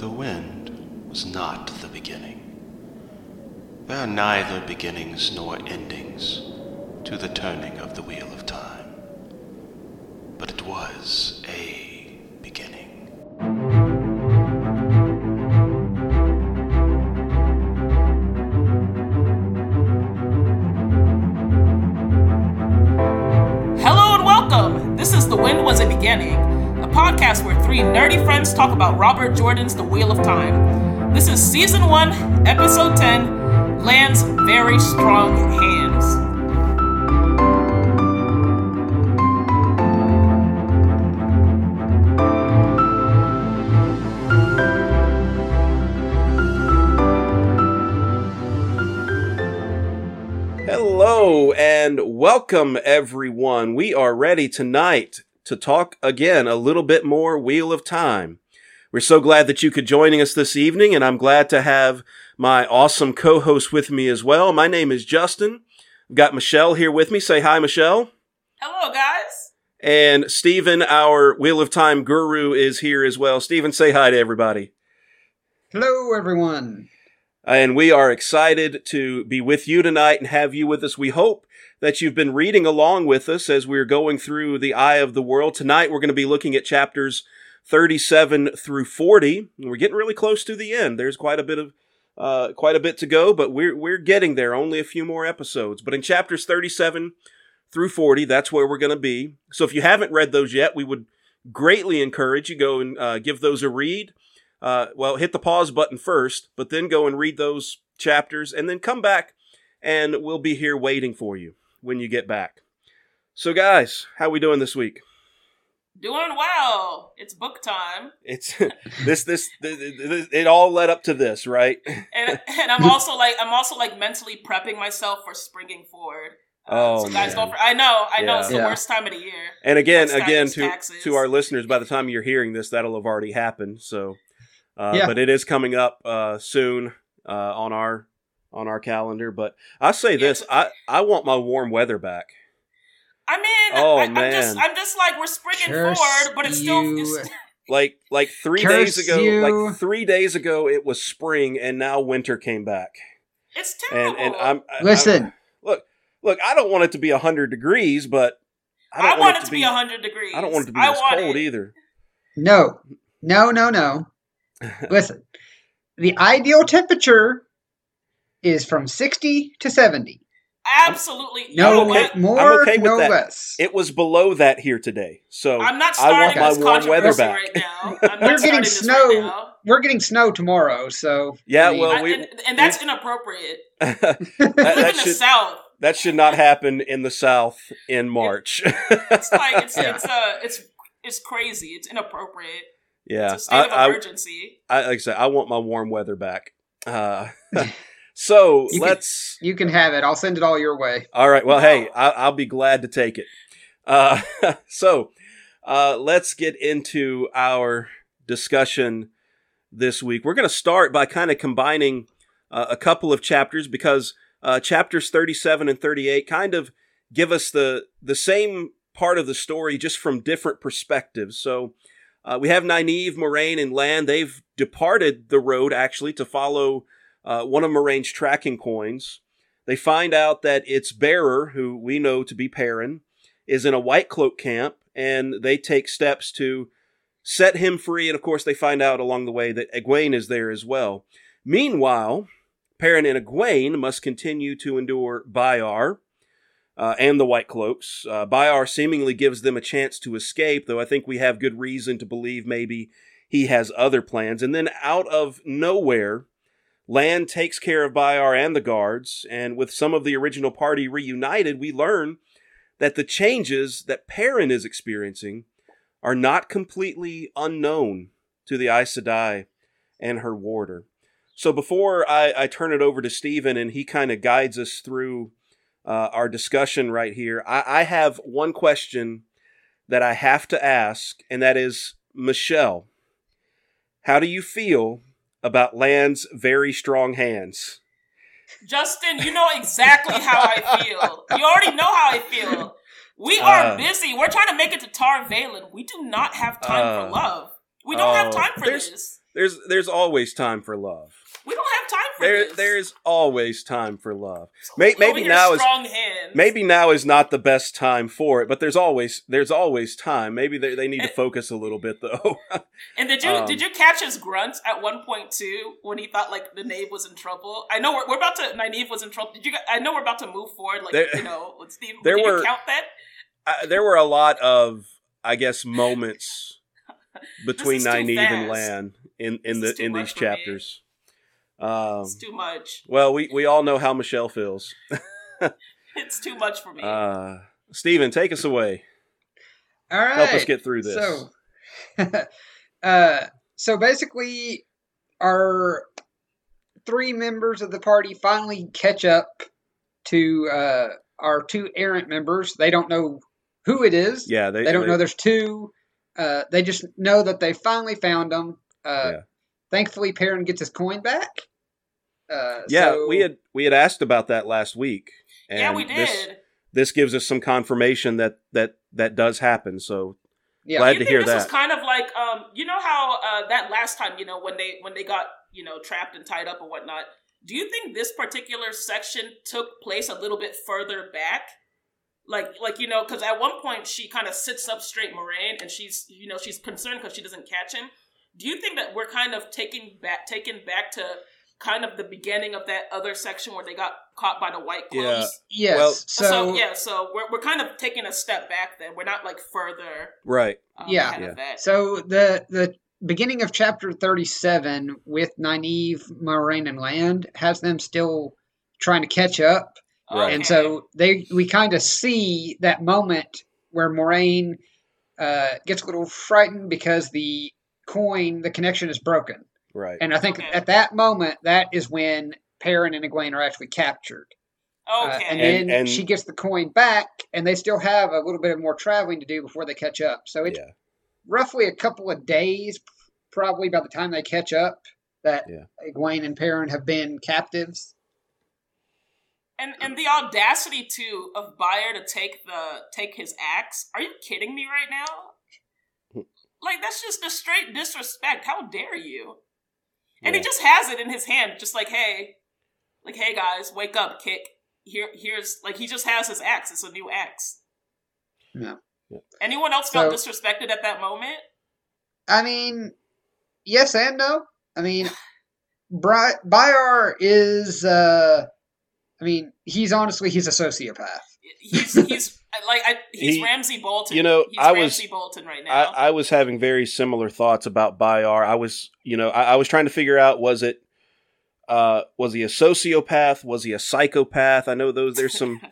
The wind was not the beginning. There are neither beginnings nor endings to the turning of the wheel of time. But it was three nerdy friends talk about Robert Jordan's The Wheel of Time. This is season one, episode 10 Lan's Very Strong Hands. Hello and welcome, everyone. We are ready tonight to talk again a little bit more Wheel of Time. We're so glad that you could join us this evening, and I'm glad to have my awesome co-host with me as well. My name is Justin. I've got Michelle here with me. Say hi, Michelle. Hello, guys. And Stephen, our Wheel of Time guru, is here as well. Stephen, say hi to everybody. Hello, everyone. And we are excited to be with you tonight and have you with us. We hope that you've been reading along with us as we're going through the eye of the world. Tonight, we're going to be looking at chapters 37 through 40. We're getting really close to the end. There's quite a bit of uh, quite a bit to go, but we're we're getting there. Only a few more episodes. But in chapters 37 through 40, that's where we're going to be. So if you haven't read those yet, we would greatly encourage you go and uh, give those a read. Uh, well, hit the pause button first, but then go and read those chapters, and then come back, and we'll be here waiting for you when you get back. So, guys, how we doing this week? Doing well. It's book time. It's this, this, this, this, it all led up to this, right? And, and I'm also like I'm also like mentally prepping myself for springing forward. Uh, Oh, so guys, man. don't. I know, I know, it's the Yeah. worst time of the year. And again, again, to taxes. to our listeners, by the time you're hearing this, that'll have already happened. So, uh, Yeah. but it is coming up uh, soon uh, on our on our calendar. But I say this, I I want my warm weather back. I mean, Oh, I, I'm just, man. I'm just like we're springing Curse forward, but it's still, it's, Like like three Curse days ago, you. like three days ago, it was spring, and now winter came back. it's And terrible. and I'm I- Listen, I'm- look look. I don't want it to be hundred degrees, but I I, don't want it to be 100 degrees. I don't want it to be I this cold it. either. no, no, no, no. Listen, the ideal temperature is from 60 to 70. Absolutely. You No know okay. what? I'm more, okay with no that. less. It was below that here today, so I'm not starting I want starting my this warm weather back. right now. I'm not We're getting starting this snow. Right now. We're getting snow tomorrow, so. Yeah, I mean, well, I- we- and, and that's inappropriate. that, that in the should South. that should not happen in the South in March. It's like it's Yeah. it's uh it's it's crazy. It's inappropriate. yeah, It's a state I, of I, emergency. I, like I said, I want my warm weather back. Uh, so You let's. you can have it. I'll send it all your way. All right. Well, hey. I, I'll be glad to take it. Uh, so uh, let's get into our discussion this week. We're going to start by kind of combining uh, a couple of chapters because uh, chapters 37 and 38 kind of give us the the same part of the story just from different perspectives. So uh, we have Nynaeve, Moiraine, and Lan. They've departed the road actually to follow uh, one of Moiraine's tracking coins. They find out that its bearer, who we know to be Perrin, is in a White Cloak camp, and they take steps to set him free. And of course, they find out along the way that Egwene is there as well. Meanwhile, Perrin and Egwene must continue to endure Byar uh, and the White Cloaks. Uh, Byar seemingly gives them a chance to escape, though I think we have good reason to believe maybe he has other plans. And then out of nowhere, Lan takes care of Byar and the guards, and with some of the original party reunited, we learn that the changes that Perrin is experiencing are not completely unknown to the Aes Sedai and her warder. So before I, I turn it over to Stephen and he kind of guides us through uh, our discussion right here, I, I have one question that I have to ask, and that is Michelle, how do you feel about Lan's very strong hands? Justin, you know exactly how I feel. You already know how I feel. We are Uh. busy. We're trying to make it to Tar Valon. We do not have time Uh. for love. We don't have Oh, time for there's- this. there's there's always time for love. We don't have time for There this. there's always time for love. May, Over maybe now is hands. maybe now is not the best time for it, but there's always there's always time. Maybe they, they need to focus a little bit though. And did you Um, did you catch his grunt at one point too when he thought like the Nave was in trouble? I know we're, we're about to Nynaeve was in trouble. Did you? I know we're about to move forward. Like There- you know, Steve. there did you were- count that? I, there were a lot of I guess moments between Nynaeve and. Lan in in This the in these chapters. me. Chapters. Um, It's too much. well, we we all know how Michelle feels. It's too much for me. Uh, Steven, take us away. All right. Help us get through this. So, uh, so basically, our three members of the party finally catch up to uh, our two errant members. They don't know who it is. yeah, they, They don't they- know there's two. Uh, they just know that they finally found them. Uh, Yeah. Thankfully, Perrin gets his coin back. Uh, Yeah, so- we had we had asked about that last week. And yeah, we did. This, this gives us some confirmation that that that does happen. So Yeah. glad you to hear this that. was kind of like um, you know how uh, that last time, you know, when they when they got you know trapped and tied up and whatnot. Do you think this particular section took place a little bit further back? Like, like you know, because at one point she kind of sits up straight, Moiraine, and she's you know she's concerned because she doesn't catch him. Do you think that we're kind of taking back taken back to kind of the beginning of that other section where they got caught by the white Yeah. Yes. Well- so, So, yeah, so we're we're kind of taking a step back. Then we're not like further. right, Um, Yeah. ahead Yeah. Of that. So the the beginning of chapter thirty seven with Nynaeve, Moiraine, and Lan has them still trying to catch up, Right. and so they we kind of see that moment where Moiraine uh, gets a little frightened because the coin, the connection is broken, right. and I think Okay. at that moment that is when Perrin and Egwene are actually captured. Uh, okay, and And- then and- she gets the coin back, and they still have a little bit of more traveling to do before they catch up. So it's yeah, roughly a couple of days, probably by the time they catch up, that Yeah. Egwene and Perrin have been captives. and and the audacity too of Byar to take the take his axe. Are you kidding me right now? Like that's just a straight disrespect. How dare you? And he just has it in his hand, just like hey, like hey guys, wake up, kick. Here, here's like he just has his axe. It's a new axe. Yeah. Yeah. Anyone else felt So- disrespected at that moment? I mean, yes and no. I mean, Bri- Byar is, uh, I mean, he's honestly, he's a sociopath. He's he's like I, he's He- Ramsay Bolton. you know, he's I was- Ramsay Bolton right now. I, I was having very similar thoughts about Byar. I was, you know, I, I was trying to figure out was it, uh, was he a sociopath? Was he a psychopath? I know those. There's some.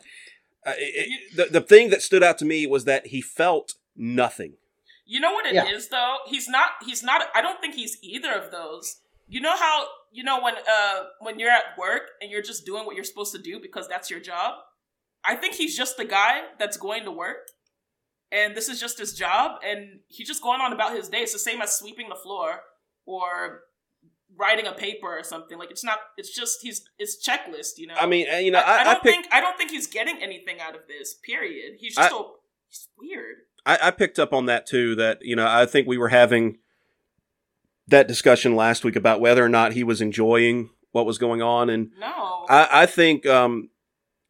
Uh, it, it- the the thing that stood out to me was that he felt nothing. You know what it is Yeah. though? He's not he's not I don't think he's either of those. You know how you know when uh when you're at work and you're just doing what you're supposed to do because that's your job? I think he's just the guy that's going to work and this is just his job and he's just going on about his day. It's the same as sweeping the floor or writing a paper or something. Like it's not it's just he's it's checklist, you know. I mean, you know, I, I, I I, don't picked think I don't think he's getting anything out of this. Period. He's just I- he's weird. I, I picked up on that too. That you know, I think we were having that discussion last week about whether or not he was enjoying what was going on, and No. I, I think, um,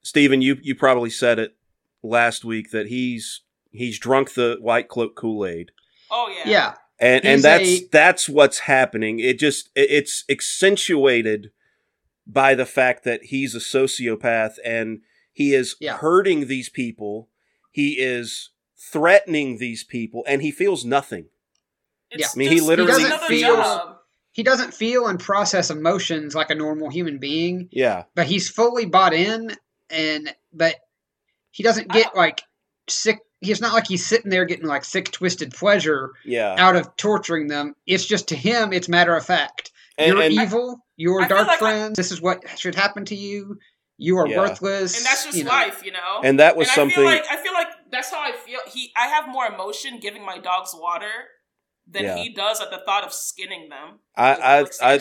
Stephen, you you probably said it last week that he's he's drunk the white cloak Kool Aid, oh yeah. Yeah. and and that's a- that's what's happening. It just it, it's accentuated by the fact that he's a sociopath and he is Yeah. hurting these people. He is threatening these people, and he feels nothing. It's I mean, he literally- it's He another doesn't feel- job. He doesn't feel and process emotions like a normal human being, Yeah, but he's fully bought in, and but he doesn't get like sick. He's not like he's sitting there getting like sick, twisted pleasure yeah. out of torturing them. It's just to him, it's matter of fact. And, You're and evil. You're I dark like I- friends. This is what should happen to you. You are Yeah. worthless. and that's just you know. life, you know. and that was and something. I feel like I feel like that's how I feel. He, I have more emotion giving my dogs water than Yeah. he does at the thought of skinning them. I, I, like, I.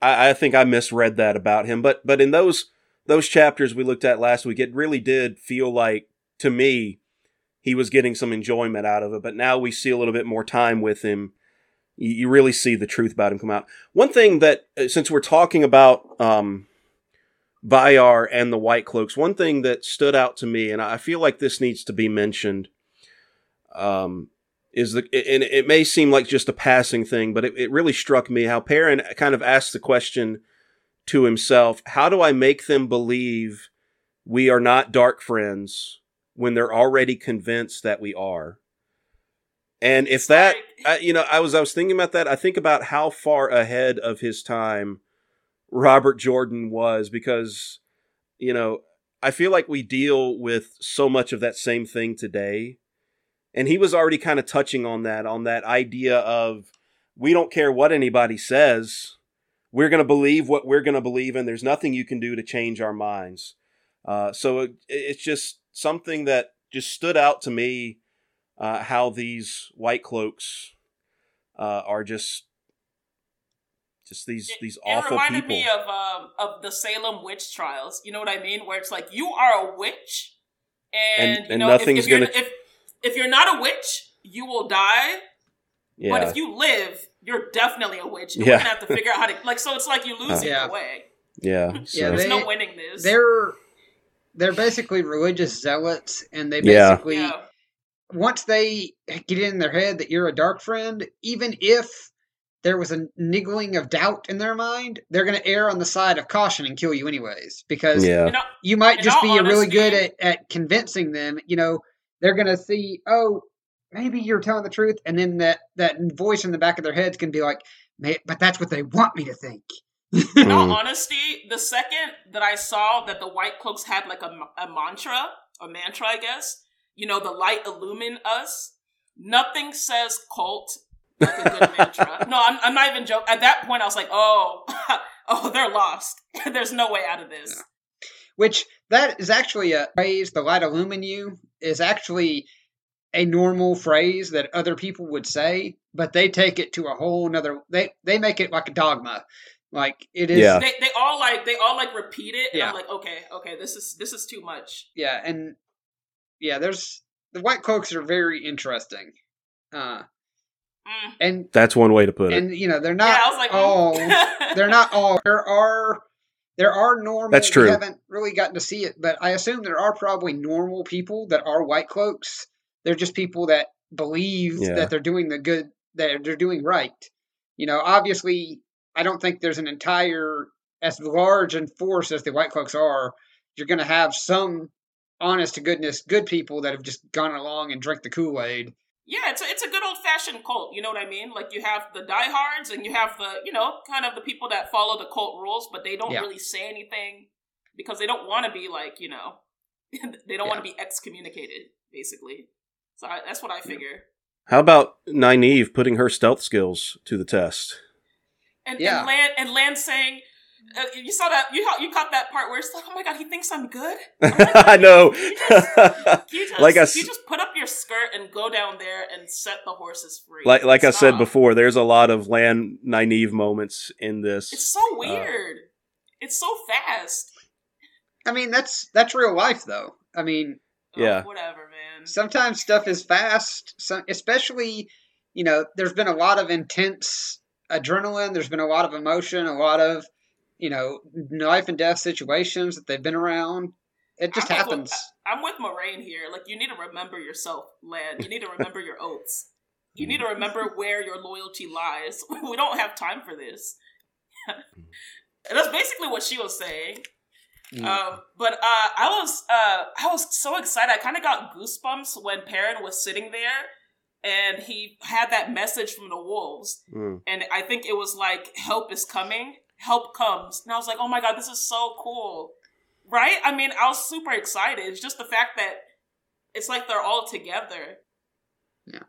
I, I think I misread that about him. But but in those those chapters we looked at last week, it really did feel like to me he was getting some enjoyment out of it. But now we see a little bit more time with him. you, really see the truth about him come out. One thing that, uh, since we're talking about um, Valar and the White Cloaks, one thing that stood out to me, and I feel like this needs to be mentioned, um, is the and it may seem like just a passing thing, but it, it really struck me how Perrin kind of asked the question to himself: How do I make them believe we are not dark friends when they're already convinced that we are? And if that, I, you know, I was I was thinking about that. I think about how far ahead of his time Robert Jordan was because, you know, I feel like we deal with so much of that same thing today and he was already kind of touching on that on that idea of we don't care what anybody says we're going to believe what we're going to believe and there's nothing you can do to change our minds uh, so it, it's just something that just stood out to me uh, how these white cloaks uh, are just just these It, these it awful reminded people me of um, of the Salem witch trials. You know what I mean? Where it's like you are a witch, and, And- you and know if, nothing's if you're gonna- if if you're not a witch, you will die. Yeah But if you live, you're definitely a witch. And Yeah. We're gonna have to figure out how to like. So it's like you lose Yeah. either way. yeah so- Yeah, There's they- no winning this. They're they're basically religious zealots, and they basically yeah. once they get in their head that you're a dark friend, even if there was a niggling of doubt in their mind, they're going to err on the side of caution and kill you anyways. Because yeah You might just all be really good at, at convincing them. You know, they're going to see, oh, maybe you're telling the truth, and then that that voice in the back of their head's can be like, but that's what they want me to think. in all Mm. honesty, the second that I saw that the white cloaks had like a mantra, a mantra, I guess, you know, the light illumine us. Nothing says cult like a good mantra. No, I'm, I'm not even joking. At that point, I was like, oh, oh, they're lost. There's no way out of this. Which that is actually a phrase. The light illumine you is actually a normal phrase that other people would say, but they take it to a whole nother. They they make it like a dogma. Like it is. Yeah. They, they all like they all like repeat it, and Yeah. I'm like, okay, okay, this is this is too much. yeah, and yeah, there's the white cloaks are very interesting, uh, Mm. and that's one way to put it and you know they're not yeah, I was like, all mm. they're not all there are there are normal That's true. we haven't really gotten to see it but i assume there are probably normal people that are white cloaks they're just people that believe Yeah. that they're doing the good that they're doing right you know obviously i don't think there's an entire as large and force as the white cloaks are you're going to have some honest to goodness good people that have just gone along and drank the kool-aid Yeah, it's a, it's a good old fashioned cult. You know what I mean? Like you have the diehards and you have the you know kind of the people that follow the cult rules, but they don't Yeah. really say anything because they don't want to be like you know they don't want to be excommunicated basically. So I, that's what I figure. how about Nynaeve putting her stealth skills to the test And, Yeah. and Lan and Lan saying. Uh, you saw that you you caught that part where it's like, oh my god, he thinks I'm good. I know. You just, like I, you just put up your skirt and go down there and set the horses free. like like I said before, there's a lot of Lan Nynaeve moments in this. It's so weird. it's so fast. i mean that's that's real life though i mean Oh, Yeah. whatever, man. sometimes stuff is fast so especially you know there's been a lot of intense adrenaline there's been a lot of emotion a lot of you know life and death situations that they've been around it just I'm with- happens I'm with Moiraine here. Like, you need to remember yourself, Lan. You need to remember your oaths. You need to remember where your loyalty lies. we don't have time for this. and that's basically what she was saying. Um, but uh, I was uh, I was so excited. I kind of got goosebumps when Perrin was sitting there, and he had that message from the wolves. Mm. and I think it was like help is coming, help comes, and I was like, oh my god, this is so cool, right? I mean, I was super excited. It's just the fact that it's like they're all together. Yeah,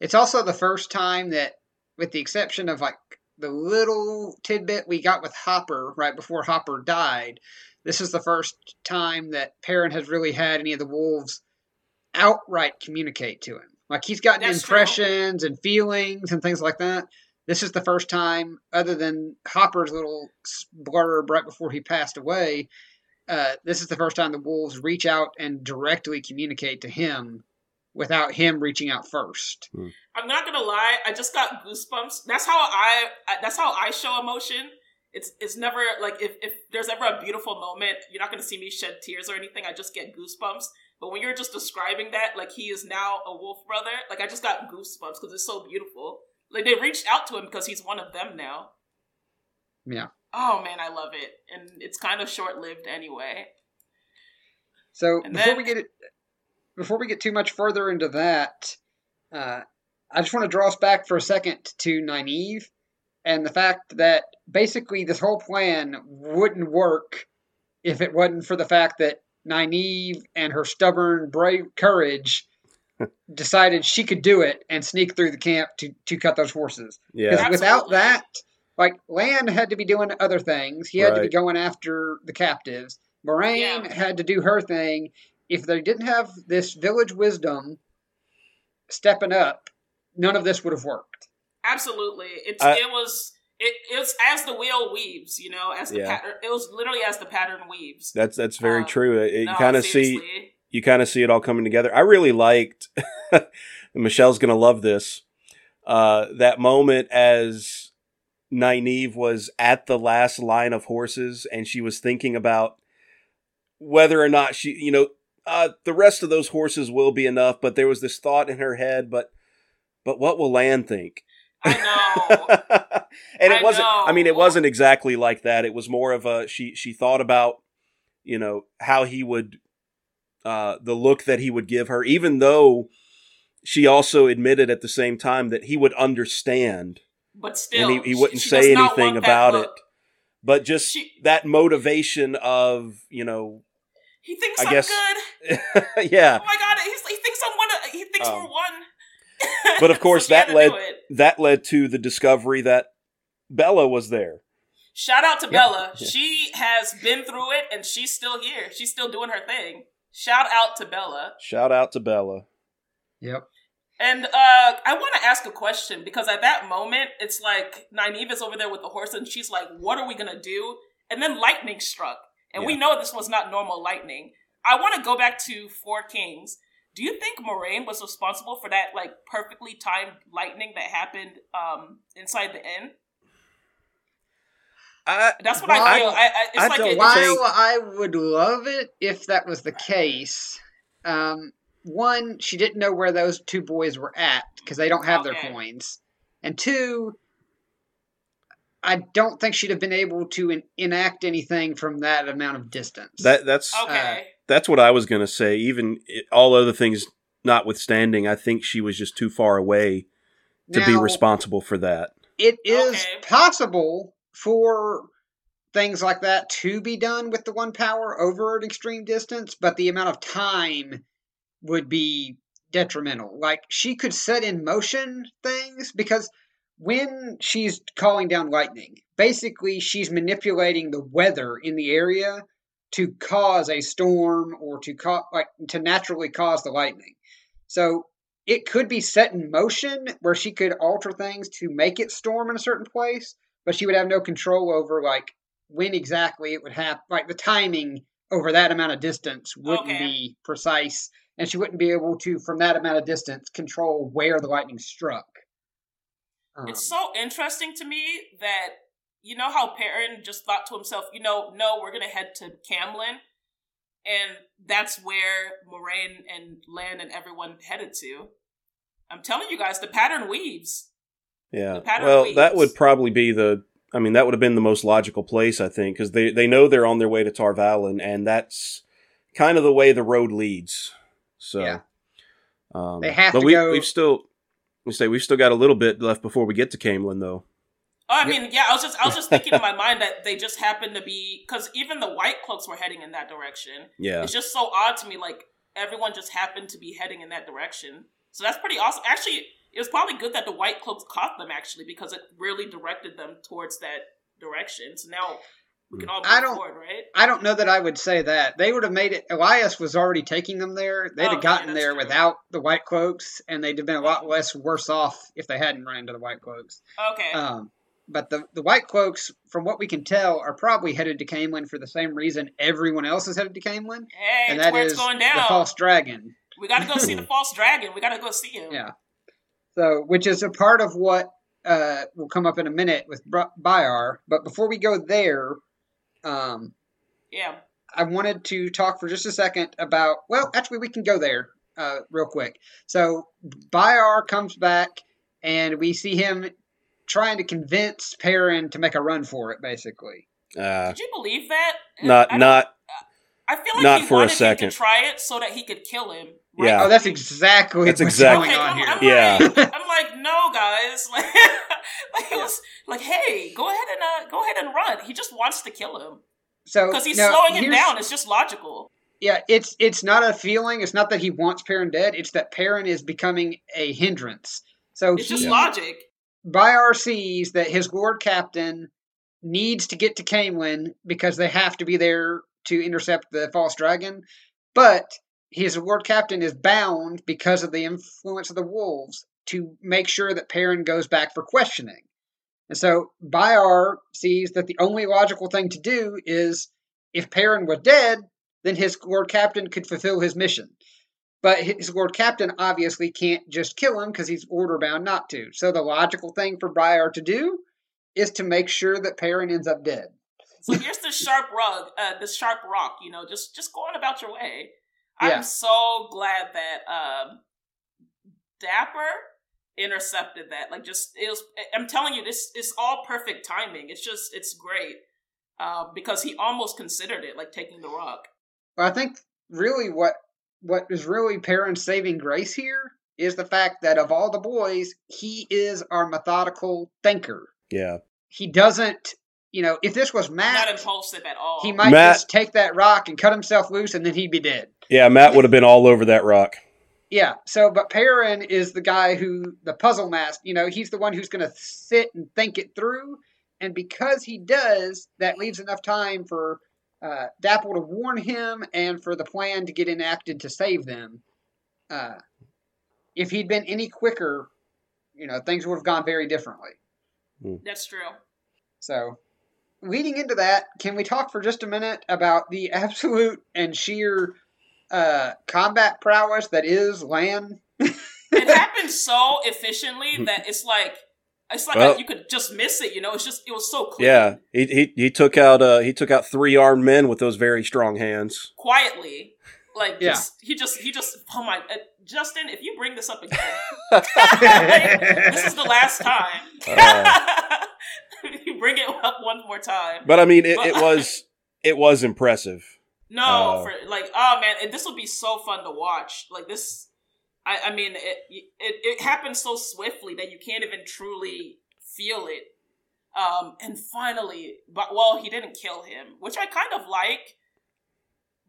it's also the first time that with the exception of like the little tidbit we got with hopper right before hopper died this is the first time that Perrin has really had any of the wolves outright communicate to him. Like he's gotten That's true. impressions and feelings and things like that. This is the first time, other than Hopper's little blurb right before he passed away, uh, this is the first time the wolves reach out and directly communicate to him without him reaching out first. I'm not gonna lie, I just got goosebumps. That's how I. I- That's how I show emotion. It's it's never like if if there's ever a beautiful moment, you're not gonna see me shed tears or anything. I just get goosebumps. But when you're just describing that, like he is now a wolf brother, like I just got goosebumps because it's so beautiful. Like they reached out to him because he's one of them now. Yeah. Oh man, I love it, and it's kind of short lived anyway. So And before then- we get it, before we get too much further into that, uh, I just want to draw us back for a second to Nynaeve and the fact that basically this whole plan wouldn't work if it wasn't for the fact that Nynaeve and her stubborn, brave courage decided she could do it and sneak through the camp to, to cut those horses. Yeah. Because without Absolutely. that, like Lan had to be doing other things. He had to be going after the captives. Moiraine Yeah. had to do her thing. If they didn't have this village wisdom stepping up, none of this would have worked. Absolutely, it's I- it was it it was as the wheel weaves, you know, as the Yeah. pattern. It was literally as the pattern weaves. That's that's very Um, true. It, No, you kind of see you kind of see it all coming together. I really liked. Michelle's gonna love this. Uh, that moment as Nynaeve was at the last line of horses, and she was thinking about whether or not she, you know, uh, the rest of those horses will be enough. But there was this thought in her head, but but what will Lan think? I know. and it I wasn't. I mean, it wasn't exactly like that. It was more of a she. She thought about, you know, how he would, uh, the look that he would give her, even though she also admitted at the same time that he would understand, but still, and he, he wouldn't she say anything about it. But just She- that motivation of, you know, He thinks I I'm guess- good. yeah. Oh my god, he thinks I'm one. Of, he thinks Um, we're one. But of course So that led that led to the discovery that Bela was there. Shout out to Yep. Bela. Yeah. She has been through it, and she's still here. She's still doing her thing. Shout out to Bela. Shout out to Bela. Yep. And uh, I want to ask a question because at that moment, it's like Nynaeve is over there with the horse, and she's like, "What are we gonna do?" And then lightning struck, and we know this was not normal lightning. I want to go back to Four Kings. Do you think Moiraine was responsible for that like perfectly timed lightning that happened um, inside the inn? I, That's what Well, I feel. I, I, it's I like don't it, Why- While I would love it if that was the case, um, one, she didn't know where those two boys were at because they don't have Okay. their coins, and two, I don't think she'd have been able to en- enact anything from that amount of distance. that that's okay. that's what I was gonna say. Even it, all other things notwithstanding, I think she was just too far away to be responsible for that. It is Okay. possible for things like that to be done with the one power over an extreme distance, but the amount of time would be detrimental. Like she could set in motion things because when she's calling down lightning, basically she's manipulating the weather in the area to cause a storm or to co- like to naturally cause the lightning. So it could be set in motion where she could alter things to make it storm in a certain place, but she would have no control over like when exactly it would happen. Like the timing over that amount of distance wouldn't Okay. be precise, and she wouldn't be able to, from that amount of distance, control where the lightning struck. Um, It's so interesting to me that you know how Perrin just thought to himself, you know, no, we're gonna head to Caemlyn, and that's where Moiraine and Lan and everyone headed to. I'm telling you guys, the pattern weaves. Yeah. The pattern Well, that would probably be the. I mean, that would have been the most logical place, I think, because they they know they're on their way to Tar Valon, and that's kind of the way the road leads. So, Yeah. um, They have but to we, go- We've still, we say we've still got a little bit left before we get to Caemlyn, though. Oh, I mean, yeah, I was just I was just thinking in my mind that they just happened to be because even the White Cloaks were heading in that direction. Yeah. It's just so odd to me, like everyone just happened to be heading in that direction. So that's pretty awesome. Actually, it was probably good that the White Cloaks caught them actually because it really directed them towards that direction. So now we can all move I don't- forward, right? I don't know that I would say that. They would have made it. Elyas was already taking them there. They'd have gotten that's there true. without the white cloaks, and they'd have been a lot less worse off if they hadn't run into the white cloaks. Okay. Um, but the the white cloaks, from what we can tell, are probably headed to Caemlyn for the same reason everyone else is headed to Caemlyn, hey, and that is going the down. false dragon. We got to go see the false dragon. We got to go see him. Yeah. So, which is a part of what uh, will come up in a minute with Byar. But before we go there, um, Yeah. I wanted to talk for just a second about. Well, actually, we can go there uh, real quick. So, Byar comes back, and we see him trying to convince Perrin to make a run for it. Basically, Uh, Did you believe that? not I don't- I feel like not he for a wanted him second. to try it so that he could kill him. Yeah. oh, that's exactly That's what's exactly- going Okay, on I'm, here. I'm Yeah. like, I'm like, no, guys. Like, like it was like, hey, go ahead and uh, go ahead and run. He just wants to kill him so because he's now, slowing him down. It's just logical. Yeah, it's it's not a feeling. It's not that he wants Perrin dead. It's that Perrin is becoming a hindrance. So It's he, just logic. Byar sees that his Lord Captain needs to get to Caemlyn because they have to be there to intercept the false dragon, but his Lord Captain is bound because of the influence of the wolves to make sure that Perrin goes back for questioning. And so Byar sees that the only logical thing to do is if Perrin were dead, then his Lord Captain could fulfill his mission. But his Lord Captain obviously can't just kill him because he's order bound not to. So the logical thing for Byar to do is to make sure that Perrin ends up dead. So here's the sharp rug, uh, the sharp rock. You know, just just go on about your way. Yeah. I'm so glad that um, Dapple intercepted that. Like, just it was. I'm telling you, this is all perfect timing. It's just it's great uh, because he almost considered it, like taking the rock. But I think really what what is really Perrin's saving grace here is the fact that of all the boys, he is our methodical thinker. yeah. He doesn't, you know, if this was Matt, Not impulsive at all. he might Matt- just take that rock and cut himself loose and then he'd be dead. Yeah, Matt would have been all over that rock. Yeah. So, but Perrin is the guy who the puzzle mask. You know, he's the one who's going to sit and think it through, and because he does, that leaves enough time for uh, Dapple to warn him and for the plan to get enacted to save them. Uh, if he'd been any quicker, you know, things would have gone very differently. That's true. So, leading into that, can we talk for just a minute about the absolute and sheer uh, combat prowess that is Lan? It happened so efficiently that it's like it's like Well- you could just miss it. You know, it's just it was so clean. Yeah, he he he took out uh he took out three armed men with those very strong hands. quietly. Like Yeah. just, he just he just oh my uh, Justin, if you bring this up again, this is the last time. Uh. you bring it up one more time. But I mean, it, it was it was impressive. No, Oh. for like oh man, and this will be so fun to watch. Like this, I I mean it it it happens so swiftly that you can't even truly feel it. Um, and finally, but well, he didn't kill him, which I kind of like.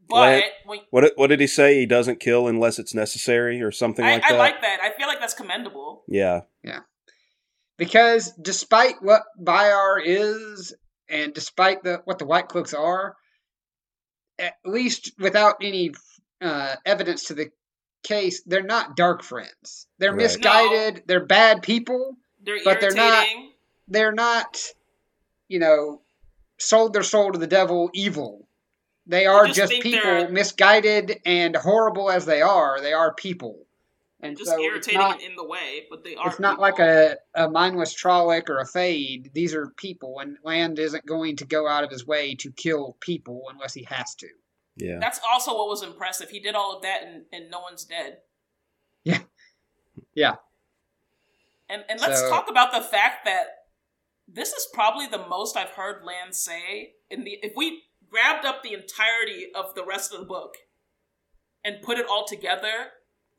But Lan- when What did- what did he say? He doesn't kill unless it's necessary or something I, like that. I like that. I feel like that's commendable. Yeah. Yeah, because despite what Byar is, and despite the what the White Cloaks are, at least without any uh, evidence to the case, they're not dark friends. They're Right. misguided. They're bad people. They're But they're not- They're not, you know, sold their soul to the devil evil. They are just just, people, they're- misguided and horrible as they are. They are people, and just so irritating not, in the way, but they are. it's not people. like a, a mindless Trolloc or a Fade. These are people, and Lan isn't going to go out of his way to kill people unless he has to. yeah. That's also what was impressive. He did all of that, and, and no one's dead. Yeah. Yeah. And and let's So- talk about the fact that this is probably the most I've heard Lan say in the. If we grabbed up the entirety of the rest of the book and put it all together,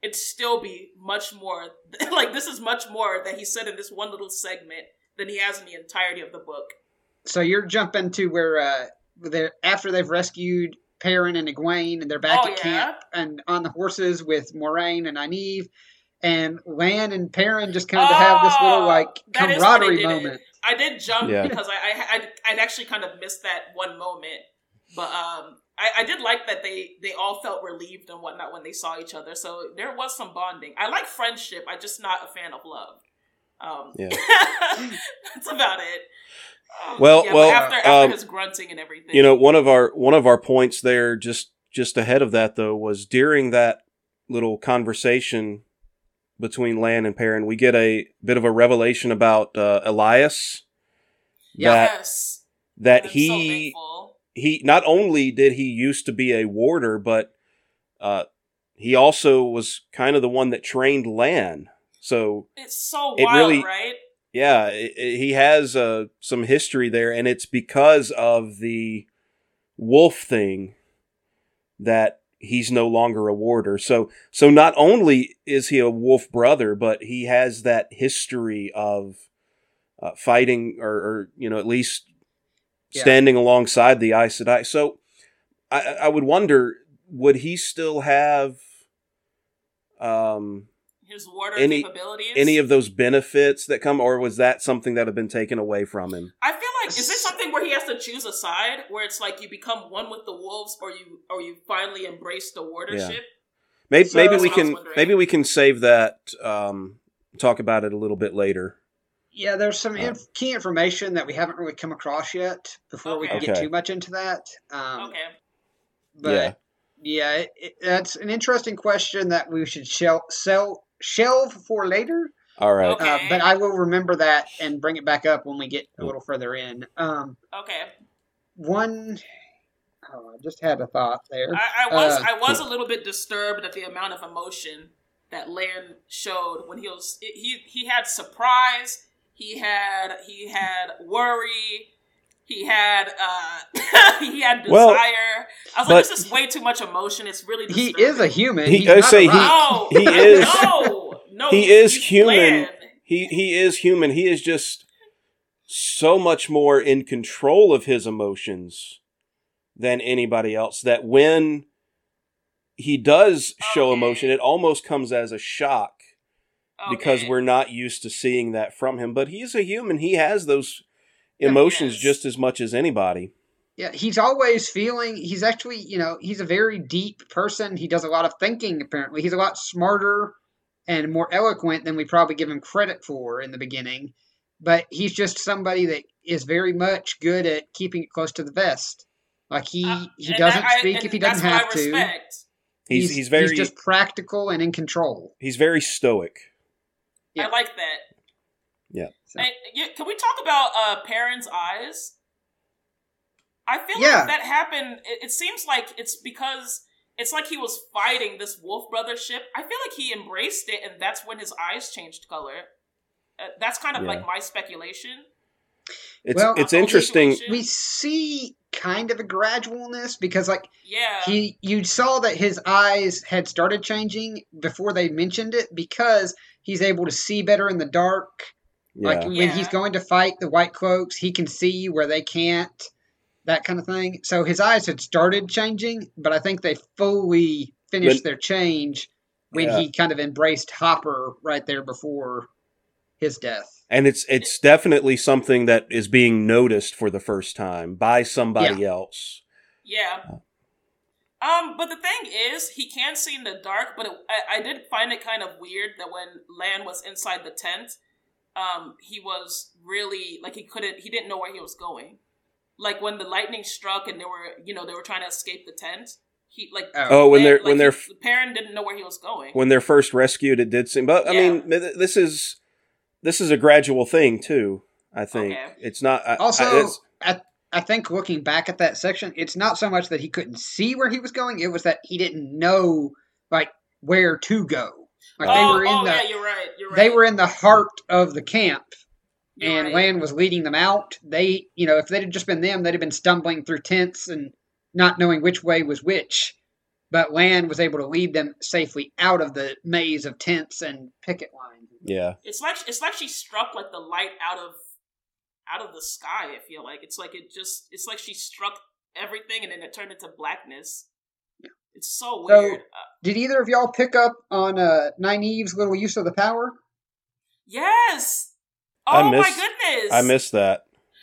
it'd still be much more. Like this is much more that he said in this one little segment than he has in the entirety of the book. So you're jumping to where uh, they're after they've rescued Perrin and Egwene, and they're back Oh, at yeah? camp and on the horses with Moiraine and Nynaeve, and Lan and Perrin just kind of have this little Oh, like that is when they camaraderie did it. moment. I did jump Yeah. because I, I I'd, I'd actually kind of missed that one moment, but um, I, I did like that they they all felt relieved and whatnot when they saw each other. So there was some bonding. I like friendship. I'm just not a fan of love. Um, Yeah. that's about it. Um, Well- yeah, well, after after um, his grunting and everything, You know, one of our one of our points there, just just ahead of that though, was during that little conversation between Lan and Perrin, we get a bit of a revelation about uh, Elyas. That yes. that I'm so he thankful. He not only did he used to be a warder, but uh, he also was kind of the one that trained Lan. So It's so it wild, really- right? yeah, i i he has uh, some history there, and it's because of the wolf thing that he's no longer a warder. So, so not only is he a wolf brother, but he has that history of uh, fighting, or, or you know, at least Yeah. standing alongside the Aes Sedai. So, I, I would wonder, would he still have um, His warder Any- capabilities. any of those benefits that come, or was that something that had been taken away from him? I feel like is this something where he has to choose a side, where it's like you become one with the wolves, or you or you finally embrace the wardership? Maybe, So- maybe we what I was can maybe we can save that. Um, talk about it a little bit later. Yeah, there's some Uh, inf- key information that we haven't really come across yet before we can get Okay. too much into that. Um, Okay. But yeah, it, it, that's an interesting question that we should shel- sell, shelve for later. All right. Okay. Uh, but I will remember that and bring it back up when we get a little further in. Um, Okay. one, oh, I just had a thought there. I, I was Uh, I was a little bit disturbed at the amount of emotion that Lan showed when he was he he had surprise, he had he had worry, he had uh he had desire. Well, I was like, this is way too much emotion. It's really he is a human. He- He's I say he- rock. No, he is- No, no, he is human. Lan. He he is human. He is just so much more in control of his emotions than anybody else. That when he does show Okay. emotion, it almost comes as a shock because we're not used to seeing that from him. But he's a human. He has those emotions Yes. just as much as anybody. Yeah, he's always feeling. He's actually, you know, he's a very deep person. He does a lot of thinking. Apparently, he's a lot smarter and more eloquent than we probably give him credit for in the beginning. But he's just somebody that is very much good at keeping it close to the vest. Like he Uh, he doesn't I- speak and if he doesn't that's have what I to. respect. He's he's, very he's just practical and in control. he's very stoic. Yeah. I like that. So- Hey, yeah, can we talk about uh Perrin's eyes? I feel Yeah. like that happened. It, it seems like it's because it's like he was fighting this wolf brothership. I feel like he embraced it, and that's when his eyes changed color. Uh, that's kind of Yeah. like my speculation. It's Well, it's interesting. speculation. We see kind of a gradualness because, like, Yeah, he you saw that his eyes had started changing before they mentioned it because he's able to see better in the dark. Like Yeah. when Yeah. he's going to fight the white cloaks, he can see where they can't. That kind of thing. So his eyes had started changing, but I think they fully finished When- their change when Yeah. he kind of embraced Hopper right there before his death. and it's it's definitely something that is being noticed for the first time by somebody else. yeah. Um, but the thing is, he can see in the dark. But it, I, I did find it kind of weird that when Lan was inside the tent, um, he was really like he couldn't, he didn't know where he was going. Like when the lightning struck and they were, you know, they were trying to escape the tent. He like Oh, when they're like, when they're he- the Perrin didn't know where he was going. when they're first rescued, it did seem. But I Yeah. mean, this is this is a gradual thing too. I think Okay. it's not. I, Also, I, it's- I, I think looking back at that section, it's not so much that he couldn't see where he was going; it was that he didn't know like where to go. Like they oh, were in oh the yeah, you're right. You're right. they were in the heart of the camp, You're and right. Lan was leading them out. They, you know, if they'd just been them, they'd have been stumbling through tents and not knowing which way was which. But Lan was able to lead them safely out of the maze of tents and picket lines. yeah, It's like it's like she struck like the light out of out of the sky. I feel like it's like it just it's like she struck everything and then it turned into blackness. It's so So- weird. Uh, Did either of y'all pick up on uh, Nynaeve's little use of the power? yes. I Oh my goodness. I missed that.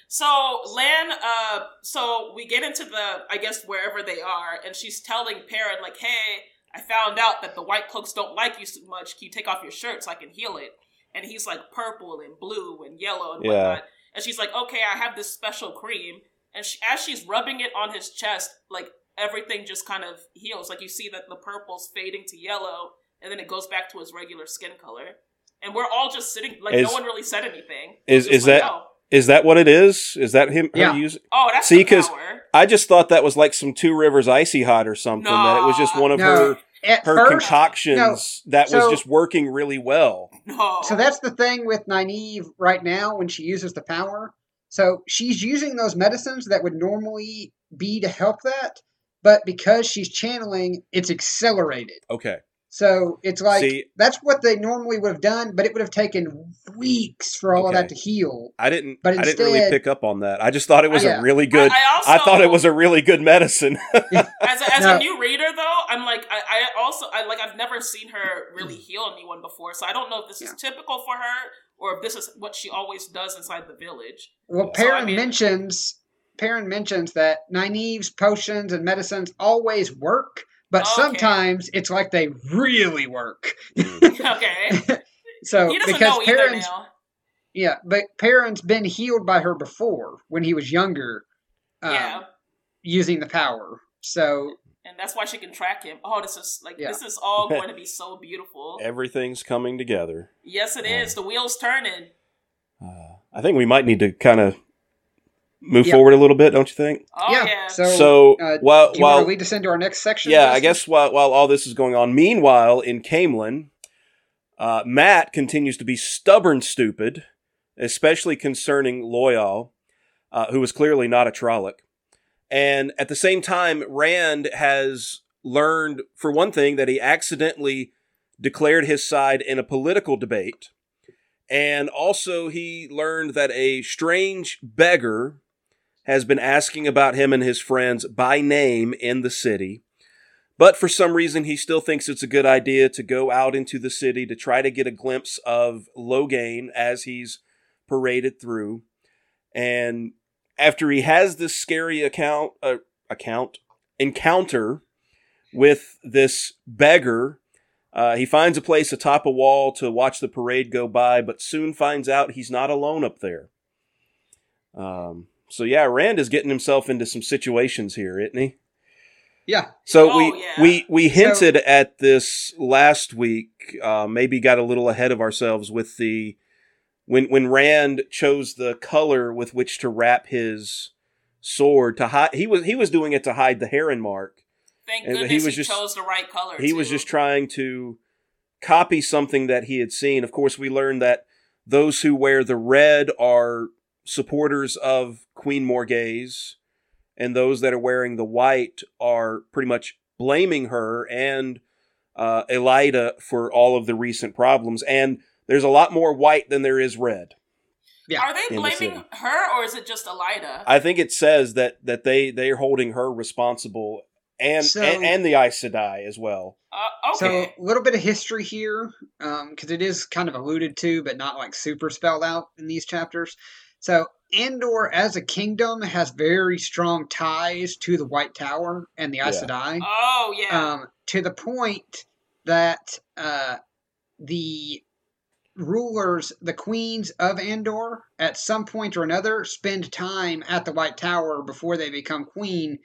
So Lan, uh, so we get into the, I guess wherever they are, and she's telling Perrin like, "Hey, I found out that the White Cloaks don't like you so much. Can you take off your shirt so I can heal it?" And he's like purple and blue and yellow and Yeah. whatnot. And she's like, "Okay, I have this special cream." And she, as she's rubbing it on his chest, like everything just kind of heals. Like you see that the purple's fading to yellow, and then it goes back to his regular skin color. And we're all just sitting like Is- no one really said anything. is- is like, that- oh, Is that what it is? Is that him? Yeah. using- oh that's See, because. I just thought that was like some Two Rivers Icy Hot or something. That it was just one of No, her At her first, concoctions that was just working really well. No. So that's the thing with Nynaeve right now when she uses the power. So she's using those medicines that would normally be to help that, but because she's channeling, it's accelerated. Okay. So it's like See- that's what they normally would have done, but it would have taken weeks for all of that to heal. I didn't. But I didn't really instead- pick up on that. I just thought it was Yeah. a really good. I also I thought it was a really good medicine. as a, as No. a new reader though i'm like I, I also i like i've never seen her really heal anyone before so i don't know if this is typical for her or if this is what she always does inside the village Well, So, I Perrin mean- mentions Perrin mentions that Nynaeve's potions and medicines always work, but Okay. sometimes it's like they really work. okay So he because know either now Yeah, but Perrin's been healed by her before when he was younger, um, yeah using the power. So and that's why she can track him oh this is like Yeah. this is all going to be so beautiful Everything's coming together. yes it is the wheels turning Uh, I think we might need to kind of move Yeah. forward a little bit, don't you think? oh yeah, yeah, so, so uh, while do you want while to lead us into our next section? yeah, I guess while while all this is going on, meanwhile in Caemlyn, uh, Mat continues to be stubborn, stupid, especially concerning Loial, uh, who is clearly not a Trolloc. And at the same time, Rand has learned, for one thing, that he accidentally declared his side in a political debate. And also, he learned that a strange beggar has been asking about him and his friends by name in the city. But for some reason, he still thinks it's a good idea to go out into the city to try to get a glimpse of Logain as he's paraded through. And after he has this scary account, uh, account encounter with this beggar, uh, he finds a place atop a wall to watch the parade go by, but soon finds out he's not alone up there. Um, so yeah, Rand is getting himself into some situations here, isn't he? yeah, So Oh, we yeah. we we hinted at this last week. Uh, maybe got a little ahead of ourselves with the when when Rand chose the color with which to wrap his sword to hide. He was he was doing it to hide the heron mark. thank and he goodness he, was just- chose the right color He was just trying to copy something that he had seen. Of course, we learned that those who wear the red are supporters of Queen Morgase, and those that are wearing the white are pretty much blaming her and uh, Elaida for all of the recent problems. And there's a lot more white than there is red. yeah. Are they in the blaming her or is it just Elaida? I think it says that that they they're holding her responsible. And, So- and and the Aes Sedai as well. uh, So okay. a little bit of history here, because it is kind of alluded to, but not like super spelled out in these chapters. So Andor, as a kingdom, has very strong ties to the White Tower and the Aes Yeah. Oh yeah. um, to the point that uh, the rulers, the queens of Andor, at some point or another, spend time at the White Tower before they become queen,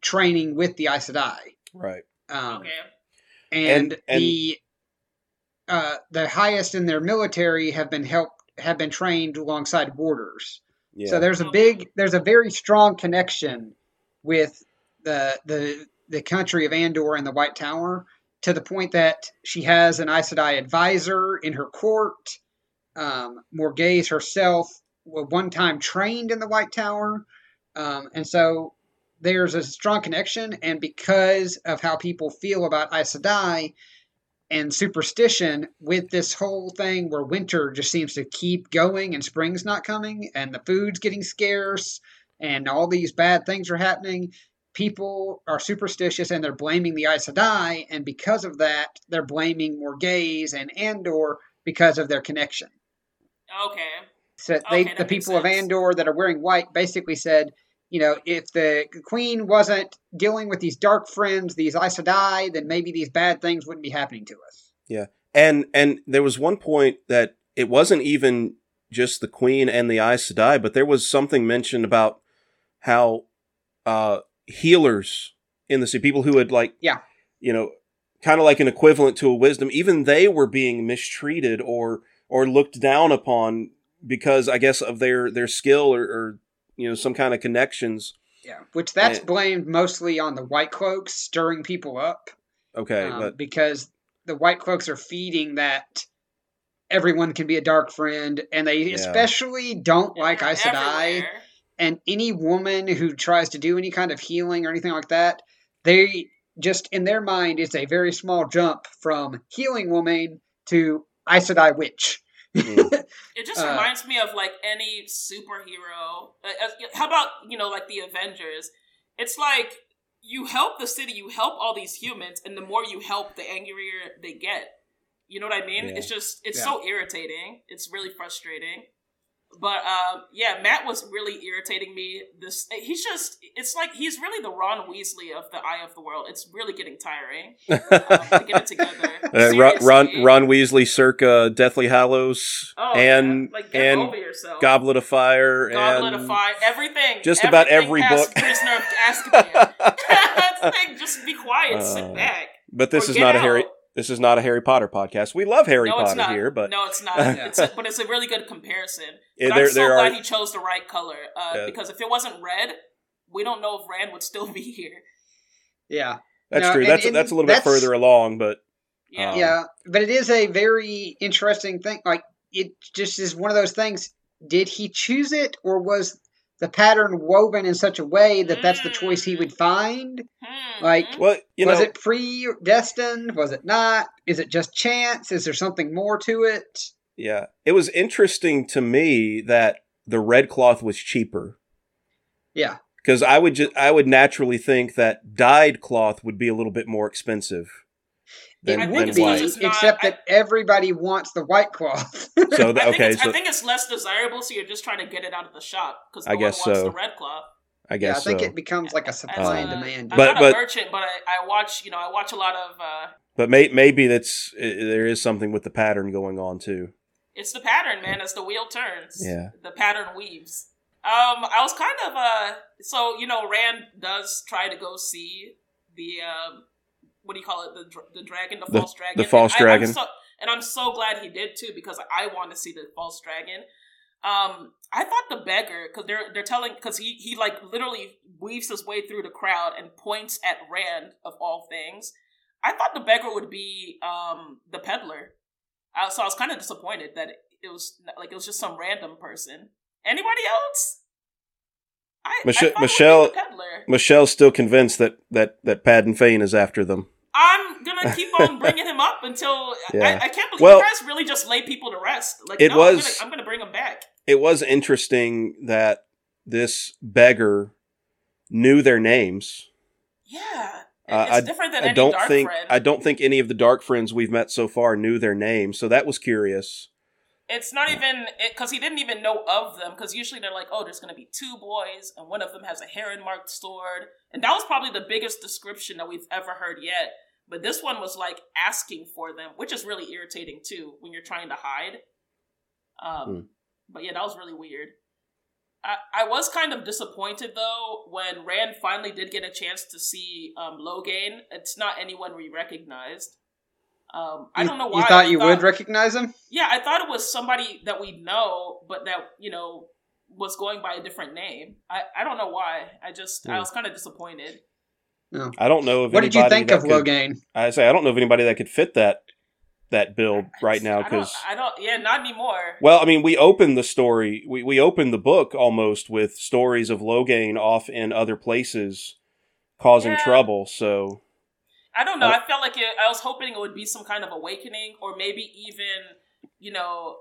training with the Aes Sedai. Right. Um, okay. and, And- and- the uh, the highest in their military have been helped have been trained alongside warders. Yeah. So there's a big, there's a very strong connection with the the the country of Andor and the White Tower to the point that she has an Aes Sedai advisor in her court. Um, Morgase herself was one time trained in the White Tower, um, and so there's a strong connection. And because of how people feel about Aes Sedai and superstition, with this whole thing where winter just seems to keep going and spring's not coming, and the food's getting scarce, and all these bad things are happening. People are superstitious and they're blaming the Aes Sedai, and because of that, they're blaming Morgase and Andor because of their connection. Okay. So they, Okay, the people of. Andor that are wearing white basically said, you know, if the queen wasn't dealing with these dark friends, these Aes Sedai, then maybe these bad things wouldn't be happening to us. Yeah. And and there was one point that it wasn't even just the queen and the Aes Sedai, but there was something mentioned about how uh, healers in the city, people who had like, Yeah. you know, kind of like an equivalent to a wisdom. Even they were being mistreated or or looked down upon because I guess of their their skill or, or you know some kind of connections. Yeah, which that's And- blamed mostly on the white cloaks stirring people up. Okay, um, but because the white cloaks are feeding that everyone can be a dark friend, and they Yeah. especially don't like They're Aes Sedai. And any woman who tries to do any kind of healing or anything like that, they just in their mind it's a very small jump from healing woman to Aes Sedai witch. It just Uh, reminds me of like any superhero. Uh, uh, how about you know like the Avengers? It's like you help the city, you help all these humans, and the more you help, the angrier they get. You know what I mean? Yeah. It's just it's Yeah. so irritating. It's really frustrating. But um, yeah, Mat was really irritating me. This he's just it's like he's really the Ron Weasley of the Eye of the World. It's really getting tiring um, to get it together. uh, Ron, Ron Ron Weasley, circa Deathly Hallows, Oh, and yeah. like and. Goblet of Fire, Goblet and of Fire, everything. just about everything every past book. Prisoner of Azkaban. Just be quiet. Uh, sit back. But this Or is not a. Harry. This is not a Harry Potter podcast. We love Harry no, Potter not. here, but no, it's not. It's a, but it's a really good comparison. Yeah, But there I'm so there glad are he chose the right color uh, Yeah. because if it wasn't red, we don't know if Rand would still be here. yeah. that's No, true. and- That's and that's a little bit further along, but Yeah. Um, yeah, but it is a very interesting thing. Like it just is one of those things. Did he choose it, or was the pattern woven in such a way that that's the choice he would find? Hmm. Like, well, you was know, it predestined? Was it not? Is it just chance? Is there something more to it? yeah, it was interesting to me that the red cloth was cheaper Yeah, because I would just I would naturally think that dyed cloth would be a little bit more expensive than, it think than would be, white. it's not- except I- that everybody wants the white cloth. So th- I think, okay, it's, so I think it's less desirable, so you're just trying to get it out of the shop because no I one guess wants so. the red cloth. I guess. yeah, I think so. it becomes like a supply a- and demand. I'm But- not but- a merchant, but I, I watch. You know, I watch a lot of. Uh, but may, maybe that's i there is something with the pattern going on too. It's the pattern, man. As the wheel turns, Yeah. the pattern weaves. Um, I was kind of uh, so you know, Rand does try to go see the um, what do you call it, the the dragon, the, The- false dragon, the false And I- I'm dragon. so- and I'm so glad he did too because I want to see the false dragon. Um, I thought the beggar because they're they're telling because he he like literally weaves his way through the crowd and points at Rand of all things. I thought the beggar would be um the peddler. I, so I was kind of disappointed that it, it was like it was just some random person. Anybody else? I, Mich- I thought it would be Michelle- Michelle's still convinced that that that Padan Fain is after them. I'm gonna keep on bringing him up until Yeah. I, I can't believe Well- you guys really just lay people to rest. Like It no, I'm was- gonna, I'm gonna bring him back. It was interesting that this beggar knew their names. Yeah, Uh, it's different than I any don't dark think friend. I don't think any of the dark friends we've met so far knew their names, so that was curious. It's not even because he didn't even know of them. Because usually they're like, "Oh, there's going to be two boys, and one of them has a heron marked sword," and that was probably the biggest description that we've ever heard yet. But this one was like asking for them, which is really irritating too when you're trying to hide. Um, Hmm. But yeah, that was really weird. I, I was kind of disappointed though when Rand finally did get a chance to see um, Logain. It's not anyone we recognized. Um, I don't know why. You thought you would recognize him? yeah, I thought it was somebody that we know, but that you know was going by a different name. I, I don't know why. I just I Hmm. was kind of disappointed. I don't know if What did you anybody think that of could- Logain? I say I don't know of anybody that could fit that that build right now I don't, because I don't. Yeah, not anymore. well, I mean, we opened the story, we we opened the book almost with stories of Logain off in other places causing Yeah. trouble. So I don't know. Uh, I felt like it, I was hoping it would be some kind of awakening, or maybe even you know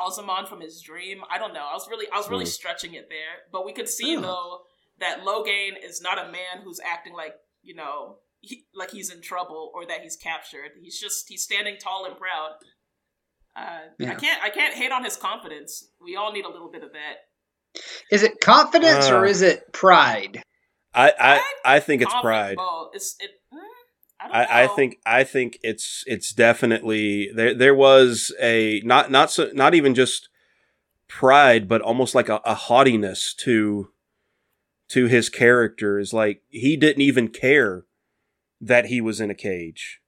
Alzamon from his dream. I don't know. I was really I was really Hmm. stretching it there, but we could see Hmm. though that Logain is not a man who's acting like you know he, like he's in trouble or that he's captured. He's just he's standing tall and proud. Uh, I can't I can't hate on his confidence. We all need a little bit of that. Is it confidence Uh, or is it pride? I I, I think it's pride. Well, it's it. mm, I, don't I, I think I think it's it's definitely there. There was a not not so not even just pride, but almost like a, a haughtiness to to his character is like he didn't even care that he was in a cage.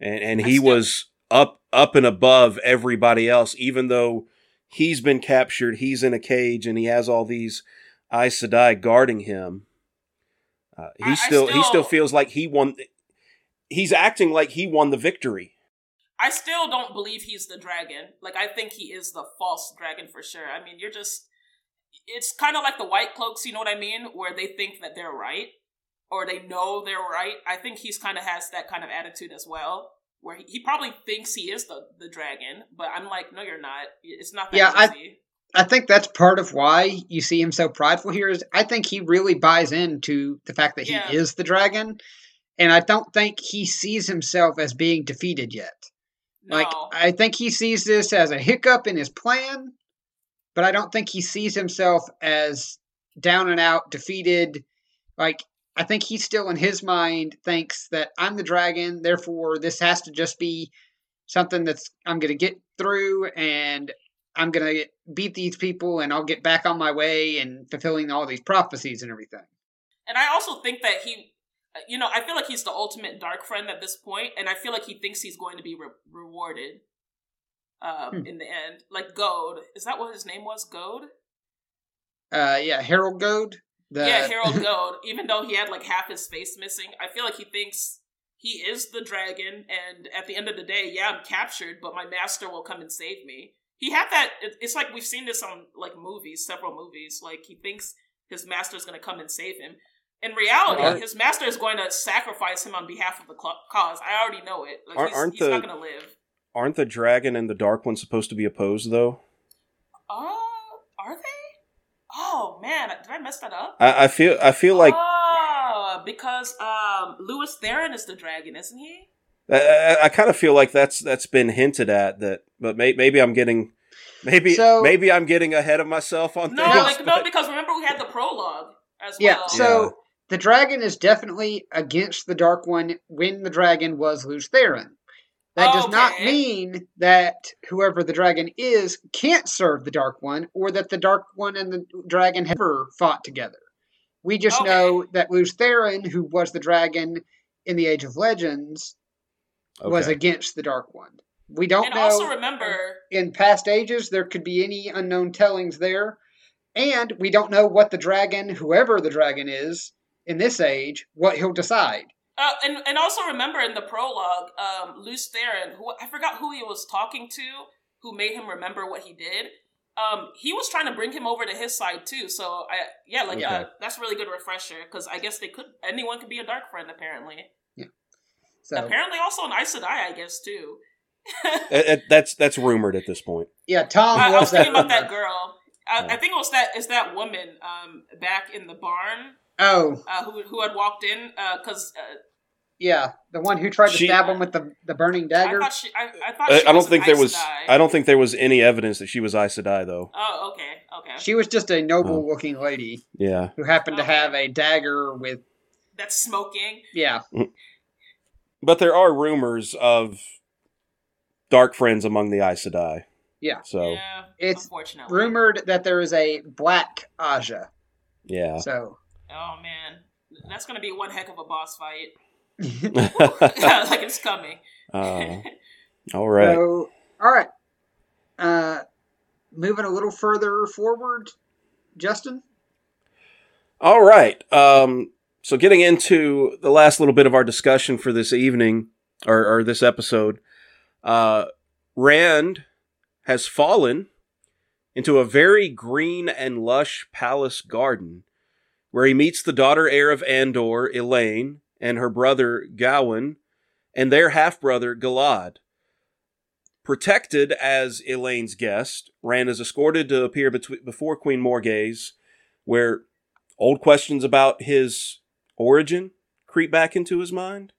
And and he still- was up up and above everybody else even though he's been captured, he's in a cage and he has all these Aes Sedai guarding him. Uh, he I- I still, he still still- feels like he won he's acting like he won the victory. I still don't believe he's the dragon. Like I think he is the false dragon for sure. I mean, you're just it's kind of like the white cloaks, you know what I mean, where they think that they're right or they know they're right. I think he's kind of has that kind of attitude as well, where he, he probably thinks he is the the dragon, but I'm like, no, you're not. It's not that Yeah, I- easy. I think that's part of why you see him so prideful here. Is I think he really buys into the fact that he Yeah. is the dragon, and I don't think he sees himself as being defeated yet. no. Like I think he sees this as a hiccup in his plan, but I don't think he sees himself as down and out defeated. Like I think he still in his mind thinks that I'm the dragon, therefore this has to just be something that's I'm going to get through and I'm going to beat these people and I'll get back on my way and fulfilling all these prophecies and everything. And I also think that he, you know, I feel like he's the ultimate dark friend at this point, and I feel like he thinks he's going to be re- rewarded um, Hmm. in the end. Like Gode, is that what his name was? Gode? Uh yeah, Harold Gode. The, yeah, Harold Gode. Even though he had like half his face missing, I feel like he thinks he is the dragon, and at the end of the day, yeah, I'm captured, but my master will come and save me. He had that. It's like we've seen this on like movies, several movies. Like he thinks his master is going to come and save him. In reality, Aren't- his master is going to sacrifice him on behalf of the cl- cause. I already know it. Like Aren't- he's, aren't he's the- not going to live. Aren't the dragon and the dark one supposed to be opposed though? Oh, are they? Oh man, did I mess that up? I, I feel I feel like oh, because um, Lews Therin is the dragon, isn't he? I, I, I kind of feel like that's that's been hinted at that, but may, maybe I'm getting maybe So- maybe I'm getting ahead of myself on No, things. like no, because remember we had the prologue as Yeah, well. so the dragon is definitely against the Dark One when the dragon was Lews Therin. That does not mean that whoever the dragon is can't serve the Dark One or that the Dark One and the dragon have ever fought together. We just Okay. know that Lews Therin, who was the dragon in the Age of Legends, was against the Dark One. We don't and know also remember, in past ages there could be any unknown tellings there and we don't know what the dragon whoever the dragon is in this age what he'll decide uh, and and also remember in the prologue, um, Lews Therin, who I forgot who he was talking to, who made him remember what he did. Um, he was trying to bring him over to his side too. So I, yeah, like uh, that's a really good refresher because I guess they could anyone could be a dark friend apparently. so Apparently, also an Aes Sedai, I guess too. Uh, uh, that's that's rumored at this point. yeah tom I, I was was thinking about that girl. I, Yeah. I think it was that is that woman um, back in the barn oh uh, who who had walked in because uh, yeah the one who tried to She- stab him with the, the burning I dagger thought she I, I thought I, she I was don't think there was Sedai. I don't think there was any evidence that she was Aes Sedai though. Oh, okay, okay. she was just a Oh. noble looking lady Yeah. who happened to have a dagger with That's smoking. yeah But there are rumors of dark friends among the Aes Sedai. Yeah. So yeah, It's rumored that there is a black Ajah yeah. so Oh man, that's gonna be one heck of a boss fight. like it's coming. uh, all right. So, all right. Uh, moving a little further forward, Justin. All right. Um, so getting into the last little bit of our discussion for this evening or, or this episode, uh, Rand has fallen into a very green and lush palace garden where he meets the daughter heir of Andor, Elayne, and her brother Gawyn, and their half brother Galad. Protected as Elayne's guest, Rand is escorted to appear betw- before Queen Morgase, where old questions about his origin creep back into his mind,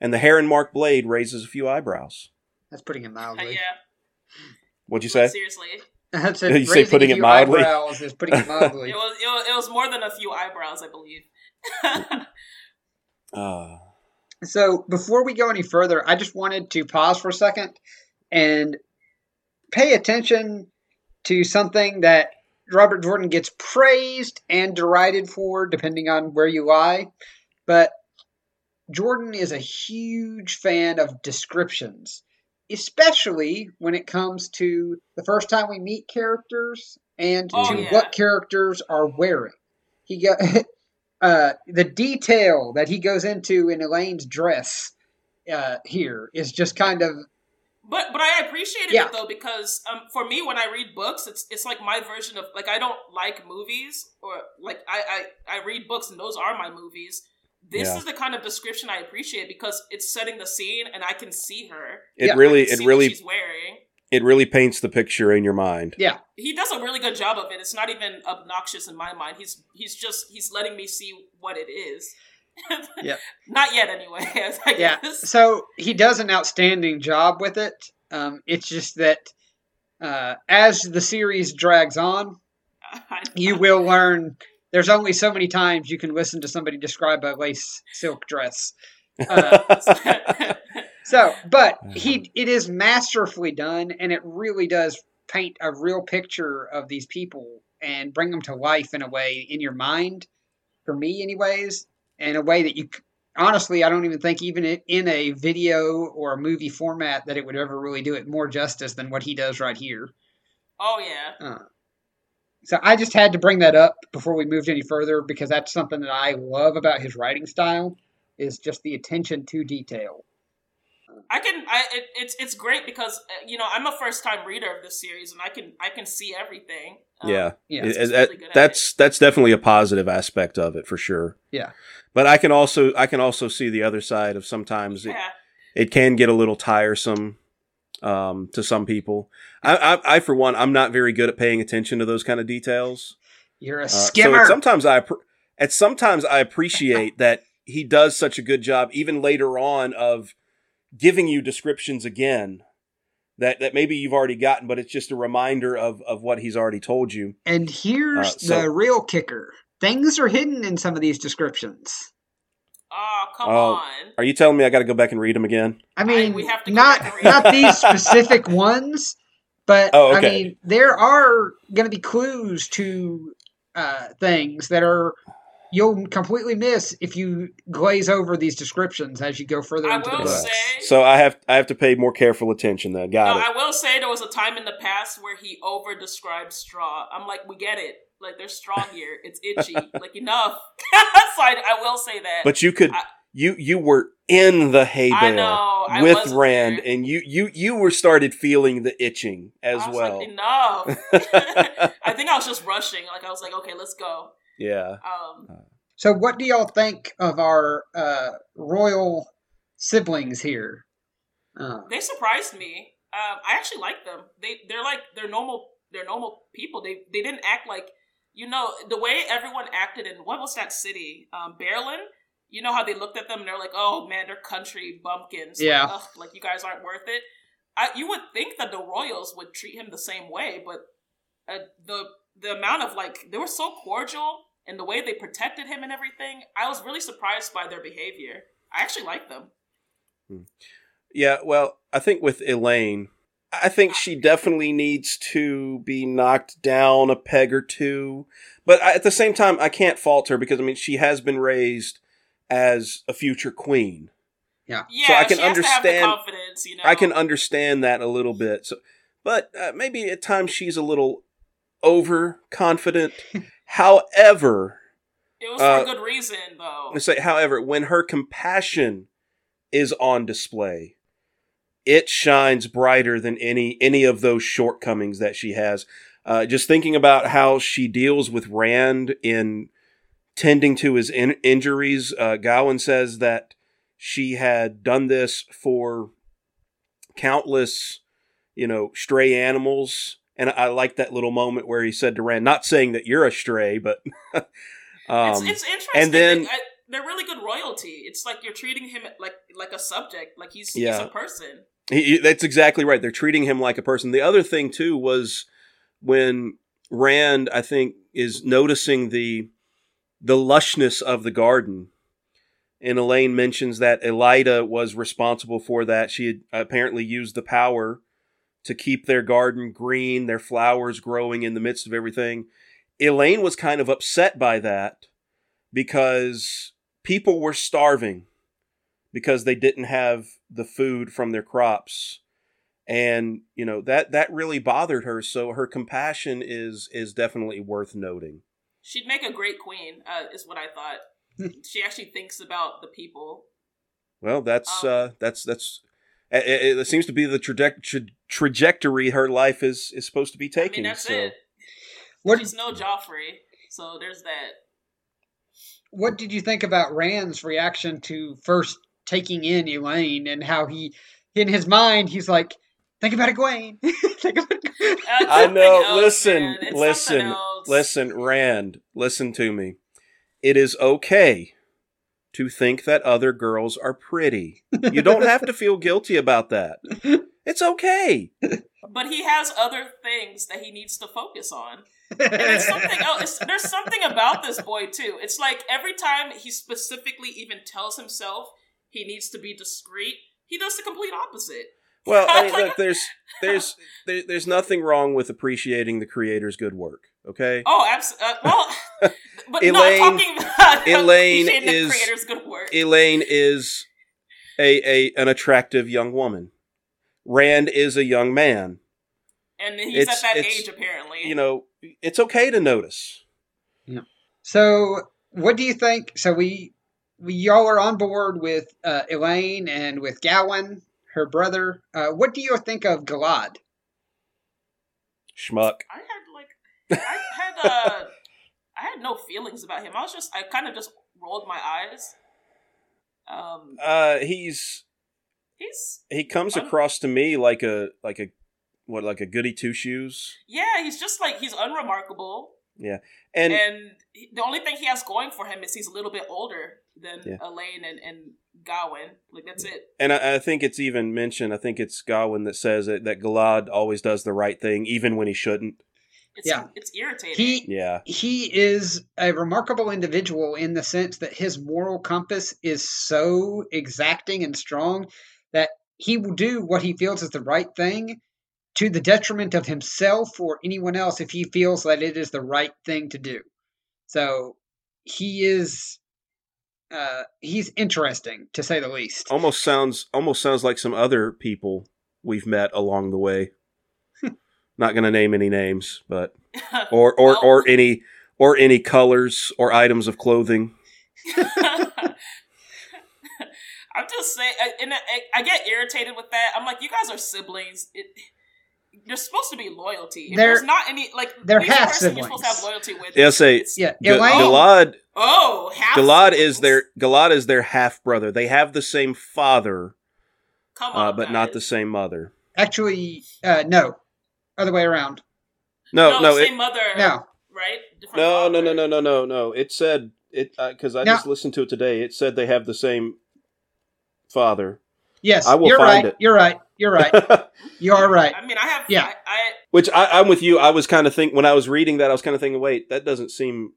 and the heron marked blade raises a few eyebrows. That's putting it Uh, mildly. yeah, What'd you but say? seriously, That's You say putting it mildly? Eyebrows is putting it mildly. it was, it was it was more than a few eyebrows, I believe. Uh, So before we go any further, I just wanted to pause for a second and pay attention to something that Robert Jordan gets praised and derided for, depending on where you lie. But Jordan is a huge fan of descriptions, especially when it comes to the first time we meet characters and Oh, to yeah. what characters are wearing. He got uh, the detail that he goes into in Elayne's dress uh, here is just kind of But but I appreciated Yeah. it though because um for me when I read books it's it's like my version of like I don't like movies or like I I, I read books and those are my movies. This Yeah. is the kind of description I appreciate because it's setting the scene and I can see her. It Yeah. really, I can it see what really, she's wearing. it really paints the picture in your mind. yeah. He does a really good job of it. It's not even obnoxious in my mind. He's he's just he's letting me see what it is. Yeah. Not yet, anyway. I Yeah. So he does an outstanding job with it. Um, it's just that uh, as the series drags on, you will learn there's only so many times you can listen to somebody describe a lace silk dress. Uh, so, but he it is masterfully done, and it really does paint a real picture of these people and bring them to life in a way in your mind. For me, anyways, in a way that you honestly, I don't even think even in a video or a movie format that it would ever really do it more justice than what he does right here. oh yeah. Uh, so I just had to bring that up before we moved any further because that's something that I love about his writing style is just the attention to detail. I can. I it, it's it's great because uh, you know I'm a first time reader of this series and I can I can see everything. Um, yeah, Yeah. It- really good at that's that's definitely a positive aspect of it for sure. Yeah. But I can also I can also see the other side of sometimes it, it can get a little tiresome um, to some people. I, I, I for one, I'm not very good at paying attention to those kind of details. You're a Uh, skimmer. So sometimes I at sometimes I appreciate that he does such a good job, even later on, of giving you descriptions again that that maybe you've already gotten, but it's just a reminder of of what he's already told you. and here's uh, so- the real kicker. Things are hidden in some of these descriptions. Oh come Oh, on. Are you telling me I got to go back and read them again? I mean, we have to not back and read not these specific ones, but Oh, I mean, there are going to be clues to uh, things that are you'll completely miss if you glaze over these descriptions as you go further I into the will book. say- So I have I have to pay more careful attention. Then got No, it. I will say there was a time in the past where he over described straw. I'm like, we get it. Like they're strong here. It's itchy. like enough. so I, I will say that. But you could I- you you were in the hay I bale know. With wasn't Rand, there. and you you you were started feeling the itching as I was well. Like, enough. I think I was just rushing. Like I was like, okay, let's go. yeah. Um, So, what do y'all think of our uh, royal siblings here? Uh, they surprised me. Um, I actually like them. They they're like they're normal. They're normal people. They they didn't act like you know the way everyone acted in what was that city? Um, Baerlon. You know how they looked at them and they're like, "Oh man, they're country bumpkins." Like, Yeah. "Ugh, like you guys aren't worth it. I, you would think that the royals would treat him the same way, but uh, the the amount of like they were so cordial and the way they protected him and everything, I was really surprised by their behavior. I actually like them. Yeah, well, I think with Elayne, I think she definitely needs to be knocked down a peg or two. But I, at the same time, I can't fault her because I mean she has been raised as a future queen. Yeah, So I can she has to have the understand- confidence. You know, I can understand that a little bit. So, but uh, maybe at times she's a little overconfident. however, It was for uh, a good reason, though. Let's say, however, when her compassion is on display, it shines brighter than any any of those shortcomings that she has. Uh, just thinking about how she deals with Rand in tending to his in- injuries, uh, Gawyn says that she had done this for countless, you know, stray animals. And I like that little moment where he said to Rand, not saying that you're a stray, but um, it's, it's interesting. and then- I- they're really good royalty. It's like you're treating him like like a subject, like he's Yeah. he's a person. He, that's exactly right. They're treating him like a person. The other thing too was when Rand, I think, is noticing the the lushness of the garden, and Elayne mentions that Elaida was responsible for that. She had apparently used the power to keep their garden green, their flowers growing in the midst of everything. Elayne was kind of upset by that because people were starving because they didn't have the food from their crops and you know that that really bothered her so her compassion is is definitely worth noting She'd make a great queen, uh, is what I thought. she actually thinks about the people. well that's Um, uh that's that's it, it seems to be the traje- tra- trajectory her life is is supposed to be taking I taking mean, that's so it. What She's no Joffrey, so there's that. What did you think about Rand's reaction to first taking in Elayne and how he, in his mind, he's like, "Think about it, Gawyn. Think about it." I know. else, listen, listen, listen, Rand, listen to me. It is okay to think that other girls are pretty. You don't have to feel guilty about that. It's okay. But he has other things that he needs to focus on. And it's something else. It's, there's something about this boy too. It's like every time he specifically even tells himself he needs to be discreet, he does the complete opposite. Well, I mean, look, there's there's there, there's nothing wrong with appreciating the creator's good work. Okay. Oh, absolutely. Uh, well, but Elayne- not talking about Elayne appreciating the is- creator's good work. Elayne is a, a an attractive young woman. Rand is a young man. and he's it's- at that age apparently. You know, it's okay to notice. Yeah. So, what do you think? So we, we y'all are on board with uh, Elayne and with Gawyn, her brother. Uh, what do you think of Galad? Schmuck. I had like I had uh I had no feelings about him. I was just I kind of just rolled my eyes. Um, Uh, he's he's he comes Un- across to me like a like a what like a goody two shoes. yeah, he's just like he's unremarkable, Yeah, And, and the only thing he has going for him is he's a little bit older than Yeah. Elayne and and Gawyn. Like that's it. and I, I think it's even mentioned. I think it's Gawyn that says it, that Galad always does the right thing, even when he shouldn't. It's Yeah. it's irritating. He Yeah, he is a remarkable individual in the sense that his moral compass is so exacting and strong that he will do what he feels is the right thing to the detriment of himself or anyone else if he feels that it is the right thing to do. So he is uh, he's interesting to say the least. almost sounds almost sounds like some other people we've met along the way. Not going to name any names, but or or Well- or any or any colors or items of clothing. I'm just saying, I- and I, I get irritated with that. I'm like, you guys are siblings. It, there's supposed to be loyalty. If They're- there's not any like they're least half person you're supposed to have loyalty with. Yeah, is- say- Yeah, G- Elayne. Galad Oh, half Galad is their Galad is their half brother. They have the same father, Come on, uh, but not the same mother. Actually, uh, no, other way around. No, no, same it, mother. No, right? Different no, no, father. no, no, no, no, no. It said it because I No. just listened to it today. It said they have the same father. yes, I will you're find right. it. You're right. You're right. You are right. I mean, I have. Yeah. I, I Which I, I'm with you. I was kind of think when I was reading that, I was kind of thinking, wait, that doesn't seem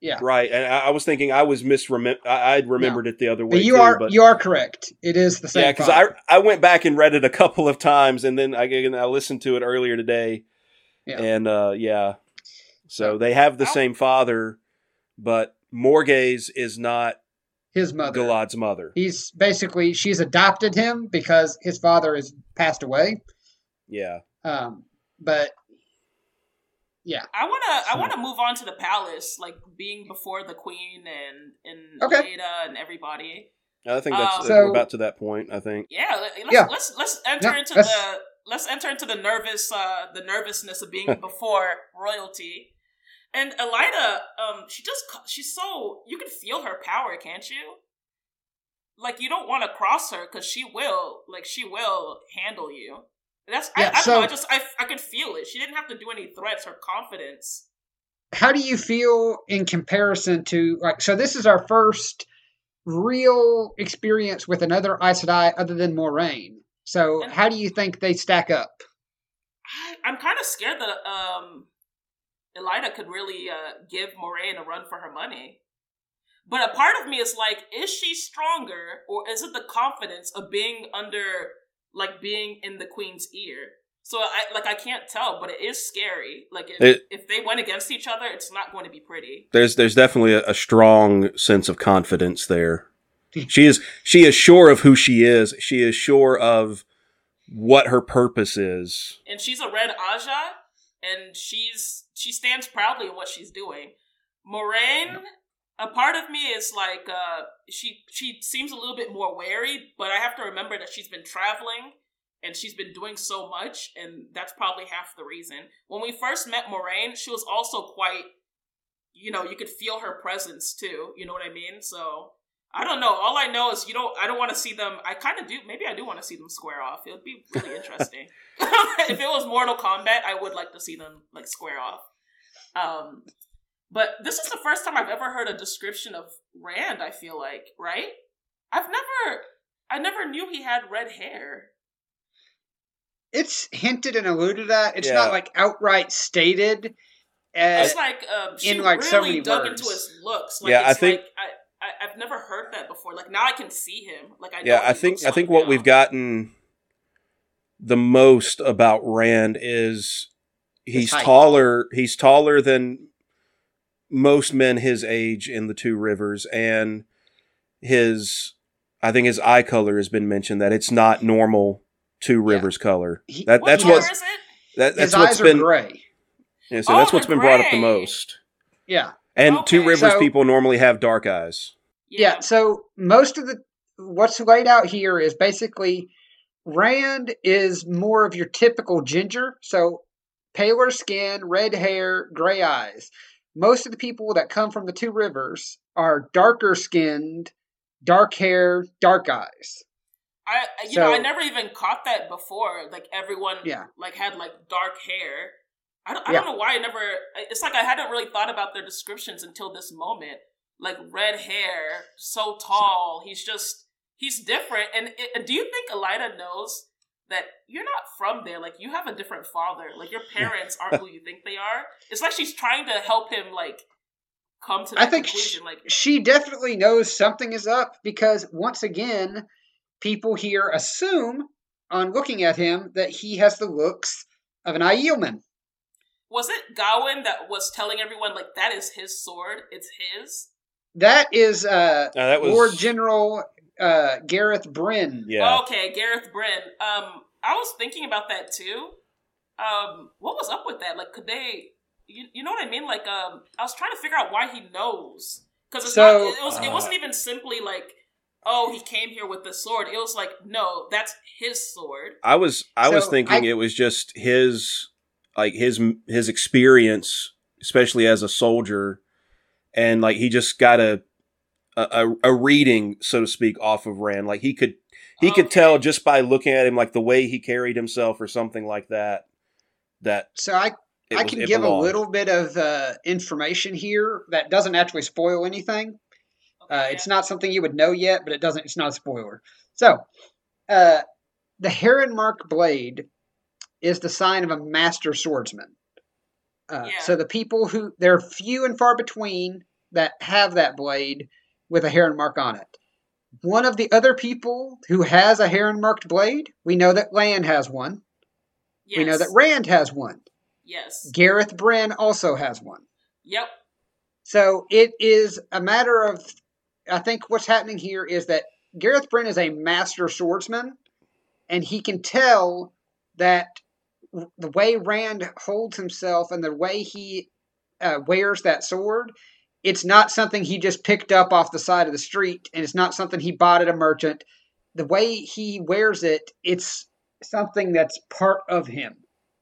Yeah. right. And I, I was thinking I was misremember. I, I'd remembered it the other way But you too. are but you are correct. It is the same. yeah, because. I I went back and read it a couple of times, and then I again, I listened to it earlier today, Yeah. and uh, yeah, so So- they have the I'll- same father, but Morgase is not his mother. Galad's mother. He's basically she's adopted him because his father has passed away. Yeah, Um, but yeah, I wanna I wanna move on to the palace, like being before the queen and and Okay. Leda and everybody. I think that's Um, So- we're about to that point. I think. Yeah, let- let's Yeah. let's let's enter Yeah, into let's- the let's enter into the nervous uh the nervousness of being before royalty. And Elaida, um, she just she's so you can feel her power, can't you? Like you don't want to cross her because she will, like she will handle you. That's Yeah, I, I don't so- know. I just I I could feel it. She didn't have to do any threats. Her confidence. how do you feel in comparison to like? So this is our first real experience with another Aes Sedai other than Moiraine. So And- how do you think they stack up? I, I'm kind of scared that um, Elaida could really uh, give Moiraine a run for her money. But a part of me is like, is she stronger, or is it the confidence of being under, like being in the queen's ear? So I like I can't tell, but it is scary. Like if, It- if they went against each other, it's not going to be pretty. There's there's definitely a, a strong sense of confidence there. She is she is sure of who she is. She is sure of what her purpose is. And she's a red Ajah, and she's she stands proudly in what she's doing. Moiraine, a part of me is like uh she she seems a little bit more wary, but I have to remember that she's been traveling and she's been doing so much, and that's probably half the reason. When we first met Moiraine, she was also quite you know, you could feel her presence too. You know what I mean? So I don't know. All I know is you don't. I don't want to see them. I kind of do. Maybe I do want to see them square off. It would be really interesting. if it was Mortal Kombat, I would like to see them like square off. Um, but this is the first time I've ever heard a description of Rand. I feel like right. I've never. I never knew he had red hair. It's hinted and alluded at. It's Yeah. not like outright stated. Uh, It's like um, she in, like, really so many dug words. into his looks. Like, Yeah, I think- like, I, I I've never heard that before. Like now I can see him. Like I know Yeah, I think I think like what now. we've gotten the most about Rand is he's taller. He's taller than most men his age in the two rivers, and his I think his eye color has been mentioned that it's not normal two Yeah. rivers color. He- That What that's color what is that, that's his what's eyes are been gray. yeah, so Oh, that's what's they're been brought up the most. Yeah. And two rivers So- people normally have dark eyes. Yeah. So most of the what's laid out here is basically Rand is more of your typical ginger. So paler skin, red hair, gray eyes. Most of the people that come from the two rivers are darker skinned, dark hair, dark eyes. I you know I never even caught that before. Like everyone Yeah. like had like dark hair. I don't, I Yeah. don't know why I never. It's like I hadn't really thought about their descriptions until this moment. Like red hair, so tall. He's just he's different. And, and do you think Elaida knows that you're not from there? Like you have a different father. Like your parents aren't who you think they are. It's like she's trying to help him like come to that I think conclusion. sh- like she definitely knows something is up because once again, people here assume on looking at him that he has the looks of an Aielman. was it Gawyn that was telling everyone like that is his sword? It's his. That is uh, Now, that was Lord General uh, Gareth Bryn. yeah. Okay, Gareth Bryn. Um, I was thinking about that too. Um, what was up with that? Like, could they? You, you know what I mean? Like, um, I was trying to figure out why he knows because it's So- not. It was. it wasn't even simply like, oh, he came here with the sword. It was like, no, that's his sword. I was I was thinking I- it was just his like his his experience, especially as a soldier, and like he just got a a, a reading, so to speak, off of Rand. Like he could he could tell just by looking at him, like the way he carried himself or something like that. That So I, I was- can it give a little bit of uh, information here that doesn't actually spoil anything. Okay, Uh, it's not something you would know yet, but it doesn't. It's not a spoiler. So, uh, the heron mark blade is the sign of a master swordsman. Uh, Yeah. So the people who they're few and far between that have that blade with a heron mark on it. One of the other people who has a heron marked blade, we know that Lan has one. yes. We know that Rand has one. yes. Gareth Bryn also has one. Yep. So it is a matter of, I think what's happening here is that Gareth Bryn is a master swordsman, and he can tell that the way Rand holds himself and the way he uh, wears that sword, it's not something he just picked up off the side of the street, and it's not something he bought at a merchant. The way he wears it, it's something that's part of him.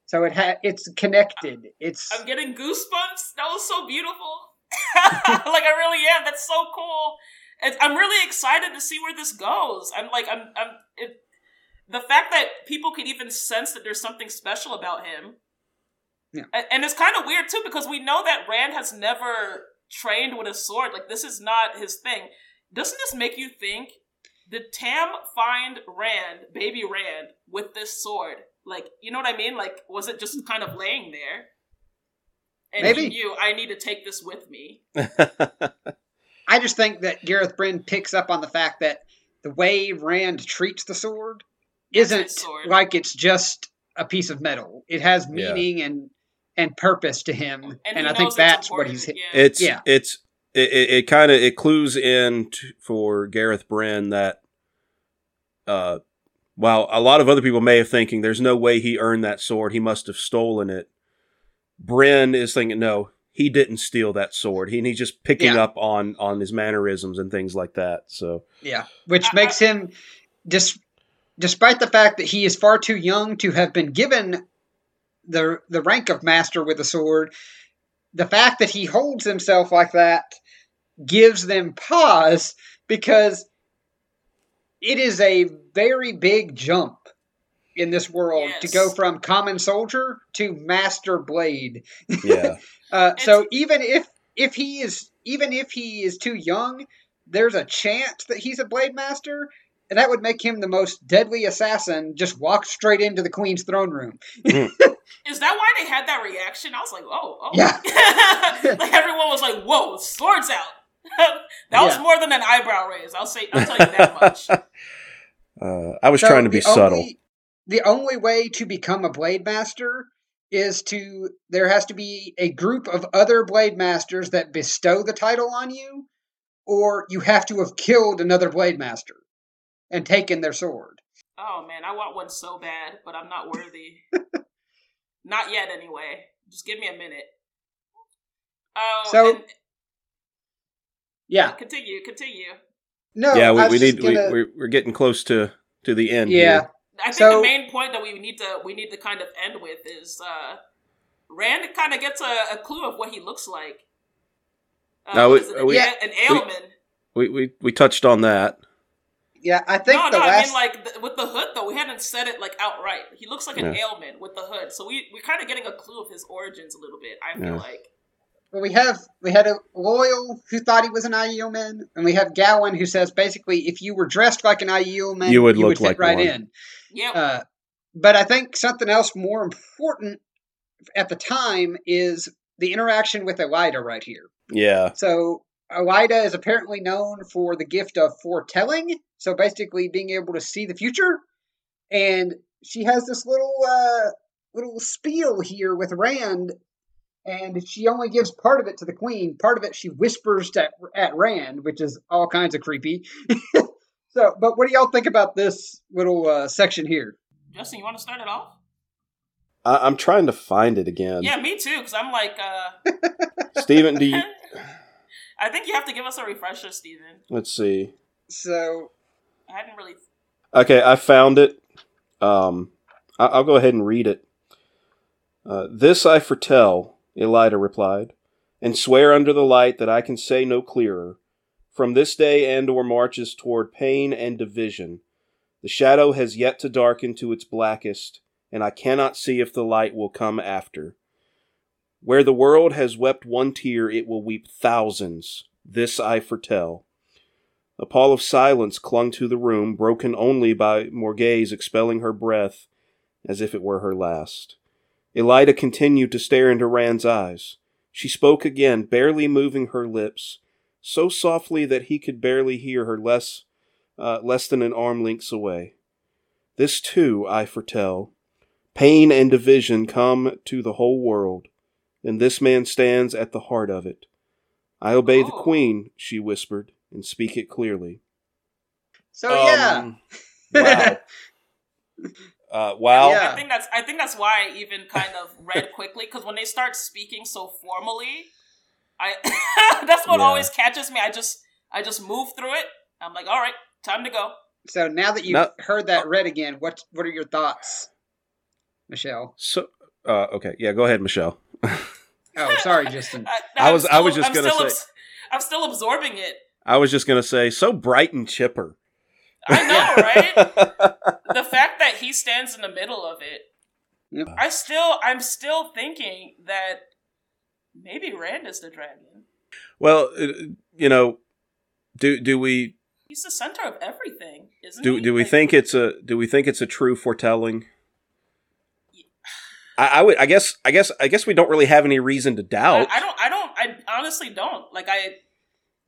So it ha- it's connected. It's I'm getting goosebumps. That was so beautiful. like I really am. That's so cool. It's, I'm really excited to see where this goes. I'm like I'm I'm it, the fact that people can even sense that there's something special about him. Yeah. And, it's kind of weird too because we know that Rand has never trained with a sword. Like this is not his thing. Doesn't this make you think? Did Tam find Rand, baby Rand, with this sword? Like, you know what I mean? Like, was it just kind of laying there? And he Maybe. knew I need to take this with me. I just think that Gareth Bryn picks up on the fact that the way Rand treats the sword isn't sword. like it's just a piece of metal. It has Yeah. meaning and and purpose to him, And, and, I think it's that's what he's. yeah. It's Yeah. it's it, it, it kind of it clues in t- for Gareth Bryn that uh while a lot of other people may have thinking there's no way he earned that sword, he must have stolen it. Bryn is thinking no, he didn't steal that sword. He, he's just picking Yeah. up on on his mannerisms and things like that. So Yeah, which makes him, dis, despite the fact that he is far too young to have been given the the rank of master with a sword, the fact that he holds himself like that gives them pause because it is a very big jump in this world to go from common soldier to master blade. yeah, Uh, so even if if he is even if he is too young, there's a chance that he's a blade master, and that would make him the most deadly assassin. Just walk straight into the queen's throne room. Is that why they had that reaction? I was like, oh, oh. Yeah. like everyone was like, whoa, swords out. that was Yeah. more than an eyebrow raise. I'll say, I'll tell you that much. uh, I was So trying to be the subtle. Only, the only way to become a blade master is to there has to be a group of other blade masters that bestow the title on you, or you have to have killed another blade master and taken their sword. Oh man, I want one so bad, but I'm not worthy. Not yet, anyway. Just give me a minute. Oh, So- and- Yeah, continue, continue. no, yeah, we, we need we, gonna- we're, we're getting close to to the end. yeah. here. I think So- the main point that we need to we need to kind of end with is uh Rand kind of gets a, a clue of what he looks like. Uh, No, we- is it, we- an, an Aiel man. we, we we touched on that. Yeah, I think no, the no, I mean like th- with the hood though. We hadn't said it like outright. He looks like an Yeah. Aiel man with the hood, so we we're kind of getting a clue of his origins a little bit. I feel Yeah. like. well, we have we had a Loial who thought he was an Aiel man, and we have Gawyn who says basically if you were dressed like an Aiel man, You would look fit like right one. in. Yeah. Uh, but I think something else more important at the time is the interaction with Elaida right here. Yeah, So Elaida is apparently known for the gift of foretelling, so basically being able to see the future. And she has this little uh, little spiel here with Rand, and she only gives part of it to the queen. Part of it she whispers at, at Rand, which is all kinds of creepy. so, but what do y'all think about this little uh, section here? Justin, you want to start it off? I, I'm trying to find it again. Yeah, me too. Because I'm like, uh, Stephen, do you? I think you have to give us a refresher, Steven. Let's see. So, I hadn't really. Okay, I found it. Um, I- I'll go ahead and read it. Uh, this I foretell, Elaida replied, and swear under the light that I can say no clearer. From this day Andor marches toward pain and division. The shadow has yet to darken to its blackest, and I cannot see if the light will come after. Where the world has wept one tear, it will weep thousands. This I foretell. A pall of silence clung to the room, broken only by Morgase expelling her breath as if it were her last. Elaida continued to stare into Rand's eyes. She spoke again, barely moving her lips, so softly that he could barely hear her less, uh, less than an arm lengths away. This too I foretell. Pain and division come to the whole world, and this man stands at the heart of it. I obey the Oh. queen, she whispered, and speak it clearly. so yeah, Um, wow. uh, wow. Yeah. I think that's. I think that's why I even kind of read quickly because when they start speaking so formally, I that's what Yeah. always catches me. I just I just move through it. I'm like, all right, time to go. so now that you've No- heard that read again, what what are your thoughts, Michelle? So, uh, okay, yeah, go ahead, Michelle. Oh, sorry, Justin. I, I I'm was- I was just I'm gonna say- abs- I'm still absorbing it. I was just gonna say, so bright and chipper. I know, right? the fact that he stands in the middle of it, Yep. I still, I'm still thinking that maybe Rand is the dragon. well, uh, you know, do do we He's the center of everything, isn't do he? do we Like, think it's a do we think it's a true foretelling? I, I would. I guess. I guess. I guess we don't really have any reason to doubt. I don't. I don't. I honestly don't. Like I, I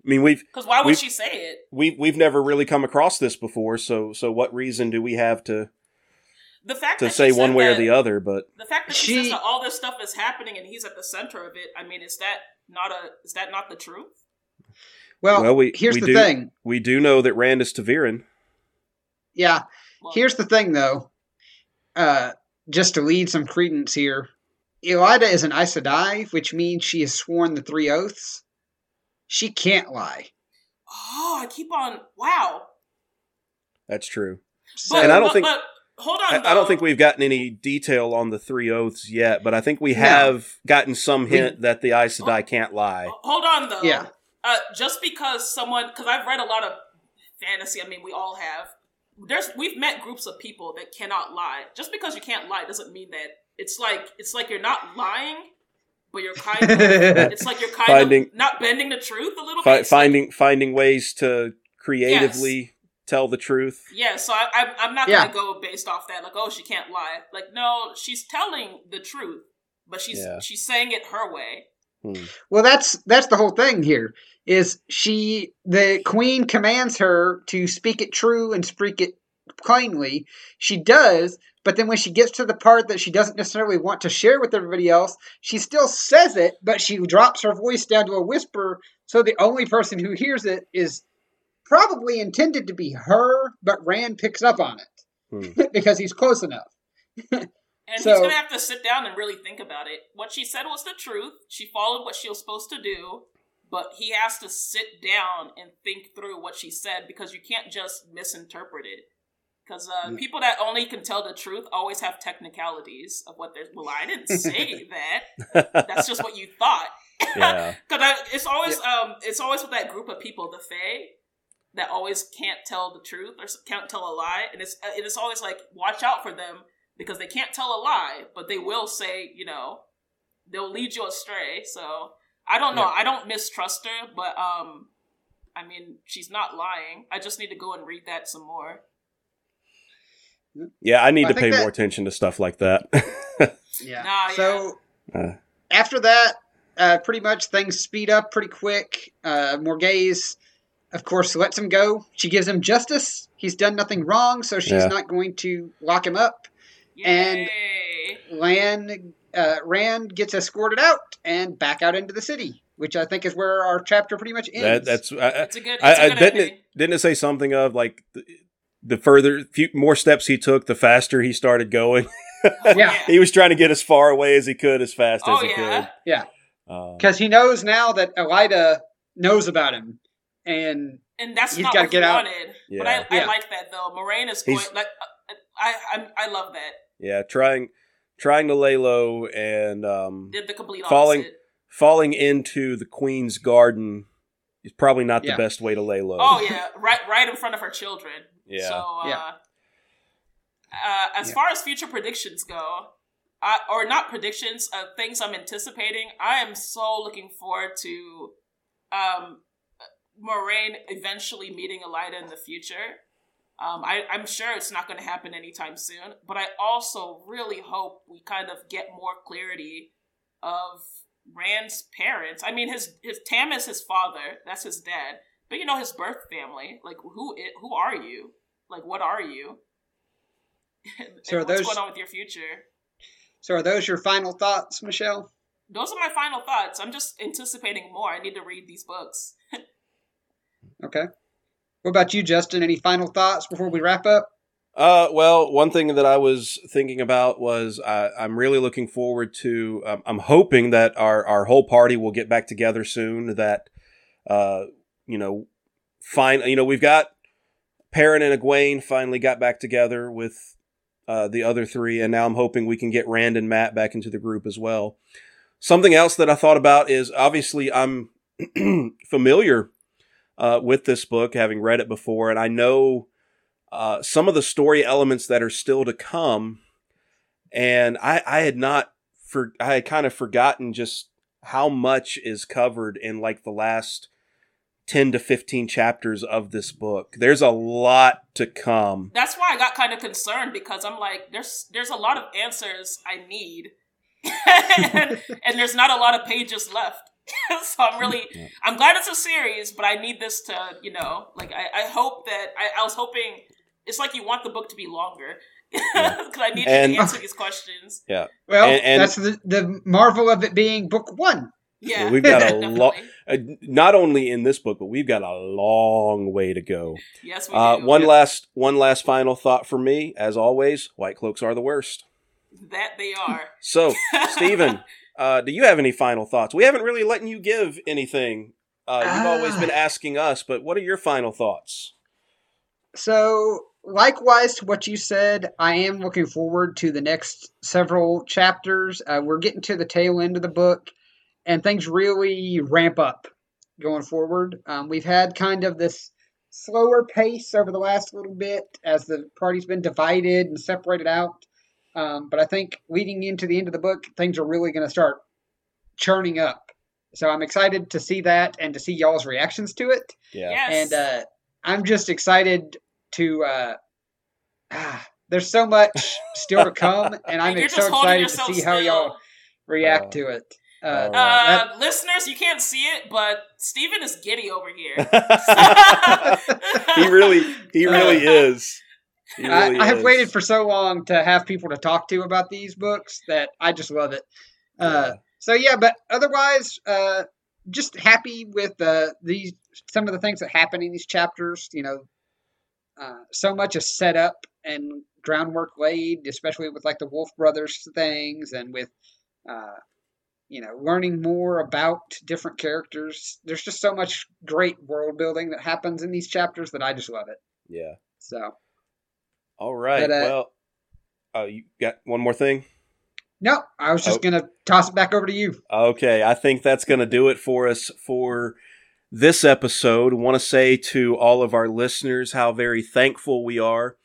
mean, we've because why would she say it? We've we've never really come across this before. So so what reason do we have to? The fact to say one way or the other, but The fact that she, She- says that all this stuff is happening and he's at the center of it. I mean, is that not a is that not the truth? Well, well, we here's we the do, thing. We do know that Rand is ta'veren. Yeah, Well, here's the thing, though. Uh, just to lead some credence here, Elaida is an Aes Sedai, which means she has sworn the three oaths. She can't lie. oh, I keep on. Wow. That's true. So, But, And I don't but- think- but hold I, on. I don't think we've gotten any detail on the three oaths yet, but I think we No. have gotten some We- hint that the Aes Sedai can't lie. Hold on though. Yeah. Uh, just because someone, because I've read a lot of fantasy. I mean, we all have. There's we've met groups of people that cannot lie. Just because you can't lie doesn't mean that it's like it's like you're not lying, but you're kind of. it's like you're kind Finding- of not bending the truth a little Fi- bit. It's like- finding finding ways to creatively tell the truth. Yeah, so I, I'm, I'm not Yeah. gonna go based off that. Like, oh, she can't lie. Like, no, she's telling the truth, but she's Yeah. she's saying it her way. Hmm. well, that's that's the whole thing here. Is she the queen commands her to speak it true and speak it plainly? She does, but then when she gets to the part that she doesn't necessarily want to share with everybody else, she still says it, but she drops her voice down to a whisper, so the only person who hears it is probably intended to be her, but Rand picks up on it Hmm. because he's close enough. And he's gonna have to sit down and really think about it. What she said was the truth. She followed what she was supposed to do, but he has to sit down and think through what she said because you can't just misinterpret it. Because uh, Mm. people that only can tell the truth always have technicalities of what they're. Well, I didn't say that. That's just what you thought. yeah. Because it's always um it's always with that group of people, the Fae, that always can't tell the truth or can't tell a lie, and it's uh, it is always like watch out for them because they can't tell a lie, but they will say you know they'll lead you astray. So I don't know. Yeah. I don't mistrust her, but um, I mean she's not lying. I just need to go and read that some more. Yeah, I need I to pay that- more attention to stuff like that. Yeah. Nah, so Uh. after that, uh, pretty much things speed up pretty quick. Uh, Morgase, of course, lets him go. She gives him justice. He's done nothing wrong, so she's Yeah. not going to lock him up. Yay! And- Lan, uh, Rand gets escorted out and back out into the city, which I think is where our chapter pretty much ends. that, that's I, it's a good. It's I, a I good didn't it, didn't it say something of like the, the further few more steps he took, the faster he started going. yeah, he was trying to get as far away as he could, as fast Oh as he yeah. yeah, could. Um, because he knows now that Elaida knows about him, and and that's He's not gotta what get he out. wanted. Yeah. But I, I Yeah. like that though. Moiraine is going He's- like uh, I, I I love that. yeah, trying trying to lay low and um, Did the complete Falling- opposite. falling into the queen's garden is probably not Yeah. the best way to lay low. Oh yeah, right right in front of her children. Yeah. So uh, Yeah. uh, as Yeah. far as future predictions go, I, or not predictions, uh, things I'm anticipating. I am so looking forward to um, Moiraine eventually meeting Elaida in the future. Um, I, I'm sure it's not going to happen anytime soon, but I also really hope we kind of get more clarity of Rand's parents. I mean, his his Tam is his father. That's his dad. But you know his birth family. Like who who are you? Like what are you? And So are what's those- going on with your future? so are those your final thoughts, Michelle? Those are my final thoughts. I'm just anticipating more. I need to read these books. Okay. What about you, Justin? Any final thoughts before we wrap up? Uh, well, one thing that I was thinking about was uh, I'm really looking forward to. Um, I'm hoping that our our whole party will get back together soon. That, uh, you know, fine. You know, we've got Perrin and Egwene finally got back together with uh, the other three, and now I'm hoping we can get Rand and Mat back into the group as well. Something else that I thought about is obviously I'm familiar uh, with this book, having read it before, and I know uh, some of the story elements that are still to come. And I, I had not for I had kind of forgotten just how much is covered in like the last 10 to 15 chapters of this book. There's a lot to come. That's why I got kind of concerned because I'm like, there's there's a lot of answers I need, and, and there's not a lot of pages left. so I'm really, Yeah. I'm glad it's a series, but I need this to, you know, like I, I hope that I, I was hoping it's like you want the book to be longer, Because I need And- you to answer these questions. Yeah. Well, And- and- that's the, the marvel of it being book one. Yeah, we've got a lot. Uh, not only in this book, but we've got a long way to go. Yes, we Uh, do. one last, one last final thought for me. As always, white cloaks are the worst. that they are. So, Stephen, uh, do you have any final thoughts? We haven't really letting you give anything. Uh, you've always Ah. been asking us, but what are your final thoughts? So, likewise to what you said, I am looking forward to the next several chapters. Uh, we're getting to the tail end of the book, and things really ramp up going forward. Um, we've had kind of this slower pace over the last little bit as the party's been divided and separated out. Um, but I think leading into the end of the book, things are really going to start churning up. So I'm excited to see that and to see y'all's reactions to it Yeah. Yes. and uh, I'm just excited to. Uh, ah, there's so much still to come, and I'm You're so excited to yourself see how y'all react Uh, to it. Uh, uh, Uh, that- listeners, you can't see it, but Steven is giddy over here. he really, he really is. He I, I have waited for so long to have people to talk to about these books that I just love it. Uh, Yeah. So yeah, but otherwise, uh, just happy with uh, these some of the things that happen in these chapters. You know, uh, so much is set up and groundwork laid, especially with like the Wolf Brothers things and with uh, you know learning more about different characters. There's just so much great world building that happens in these chapters that I just love it. Yeah. So All right. But, uh, well, uh, you got one more thing? no, I was just Oh. gonna toss it back over to you. Okay, I think that's going to do it for us for this episode. Want to say to all of our listeners how very thankful we are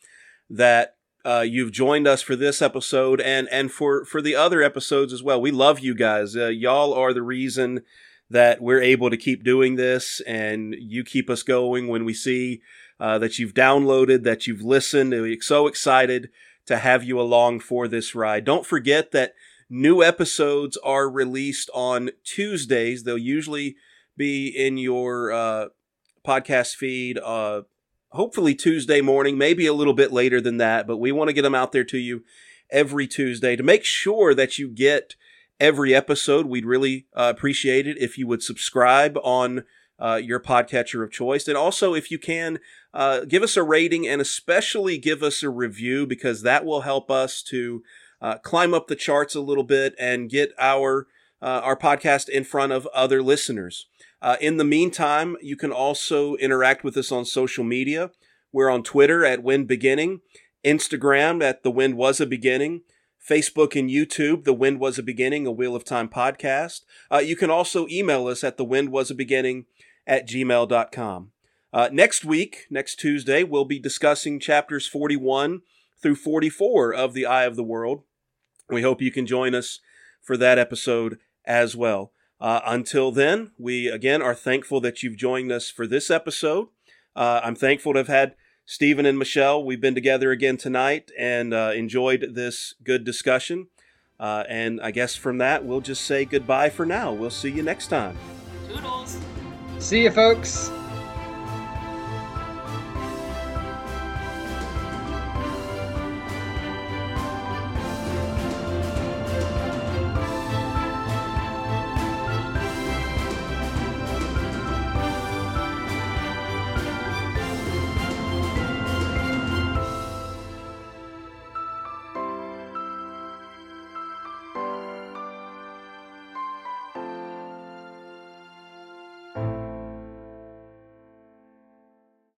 that uh, you've joined us for this episode and and for for the other episodes as well. We love you guys. Uh, y'all are the reason that we're able to keep doing this, and you keep us going when we see uh, that you've downloaded, that you've listened. We're so excited to have you along for this ride. Don't forget that new episodes are released on Tuesdays. They'll usually be in your uh, podcast feed, uh, hopefully Tuesday morning, maybe a little bit later than that, but we want to get them out there to you every Tuesday to make sure that you get every episode. We'd really uh, appreciate it if you would subscribe on uh, your podcatcher of choice. And also, if you can, uh, give us a rating and especially give us a review because that will help us to uh, climb up the charts a little bit and get our uh, our podcast in front of other listeners. Uh, in the meantime, you can also interact with us on social media. We're on Twitter at Wind Beginning, Instagram at The Wind Was a Beginning, Facebook and YouTube, The Wind Was a Beginning, a Wheel of Time podcast. Uh, you can also email us at The Wind Was a Beginning at gmail.com. Uh, next week, next Tuesday, we'll be discussing chapters 41 through 44 of The Eye of the World. We hope you can join us for that episode as well. Uh, until then, we again are thankful that you've joined us for this episode. Uh, I'm thankful to have had Stephen and Michelle. We've been together again tonight and uh, enjoyed this good discussion. Uh, and I guess from that, we'll just say goodbye for now. We'll see you next time. Toodles. See you, folks.